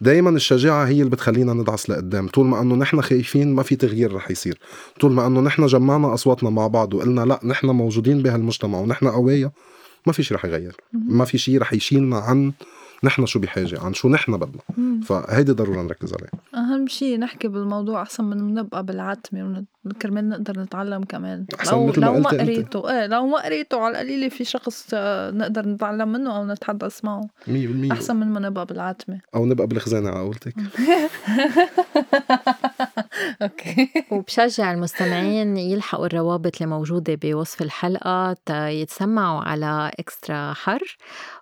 دايما الشجاعة هي اللي بتخلينا ندعس لقدام. طول ما أنه نحن خايفين ما في تغيير رح يصير. طول ما أنه نحن جمعنا أصواتنا مع بعض وقلنا لا نحن موجودين بهالمجتمع ونحن قوية ما في شيء رح يغير. ما في شيء رح يشيلنا عن نحن شو بحاجة؟ عن شو نحن بدنا؟ فهيدي ضروري نركز عليه أهم شيء نحكي بالموضوع أحسن من نبقى بالعتمة كرمال نقدر نتعلم كمان. أحسن لو مثل ما لو ما قريته. إيه لو ما قريته على القليلة في شخص آه، نقدر نتعلم منه أو نتحدث معه. 100% أحسن من ما نبقى بالعتمة. أو نبقى بالخزانة على قولتك. [laughs] أوكي. وبشجع المستمعين يلحقوا الروابط اللي موجودة بوصف الحلقة يتسمعوا على إكسترا حر.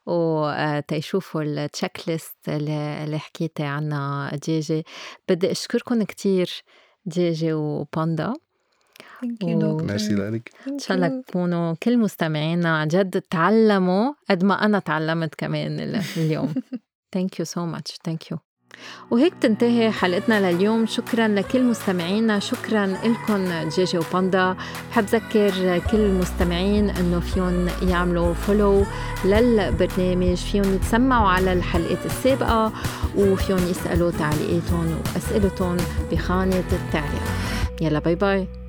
وتيشوفوا ال checklist اللي حكيتي عنها دجاجة بدي أشكركم كتير دجاجة وباندا ميرسي لك ان شاء الله تكونوا كل مستمعينا عن جد تعلموا قد ما أنا تعلمت كمان اليوم. thank you so much thank you وهيك تنتهي حلقتنا لليوم. شكرا لكل مستمعينا. شكرا لكم جيجي وباندا. بحب ذكر كل المستمعين إنه فيهم يعملوا follow للبرنامج فيهم يتسمعوا على الحلقات السابقة وفيهم يسألوا تعليقاتهم وأسئلتهم بخانة التعليق. يلا باي باي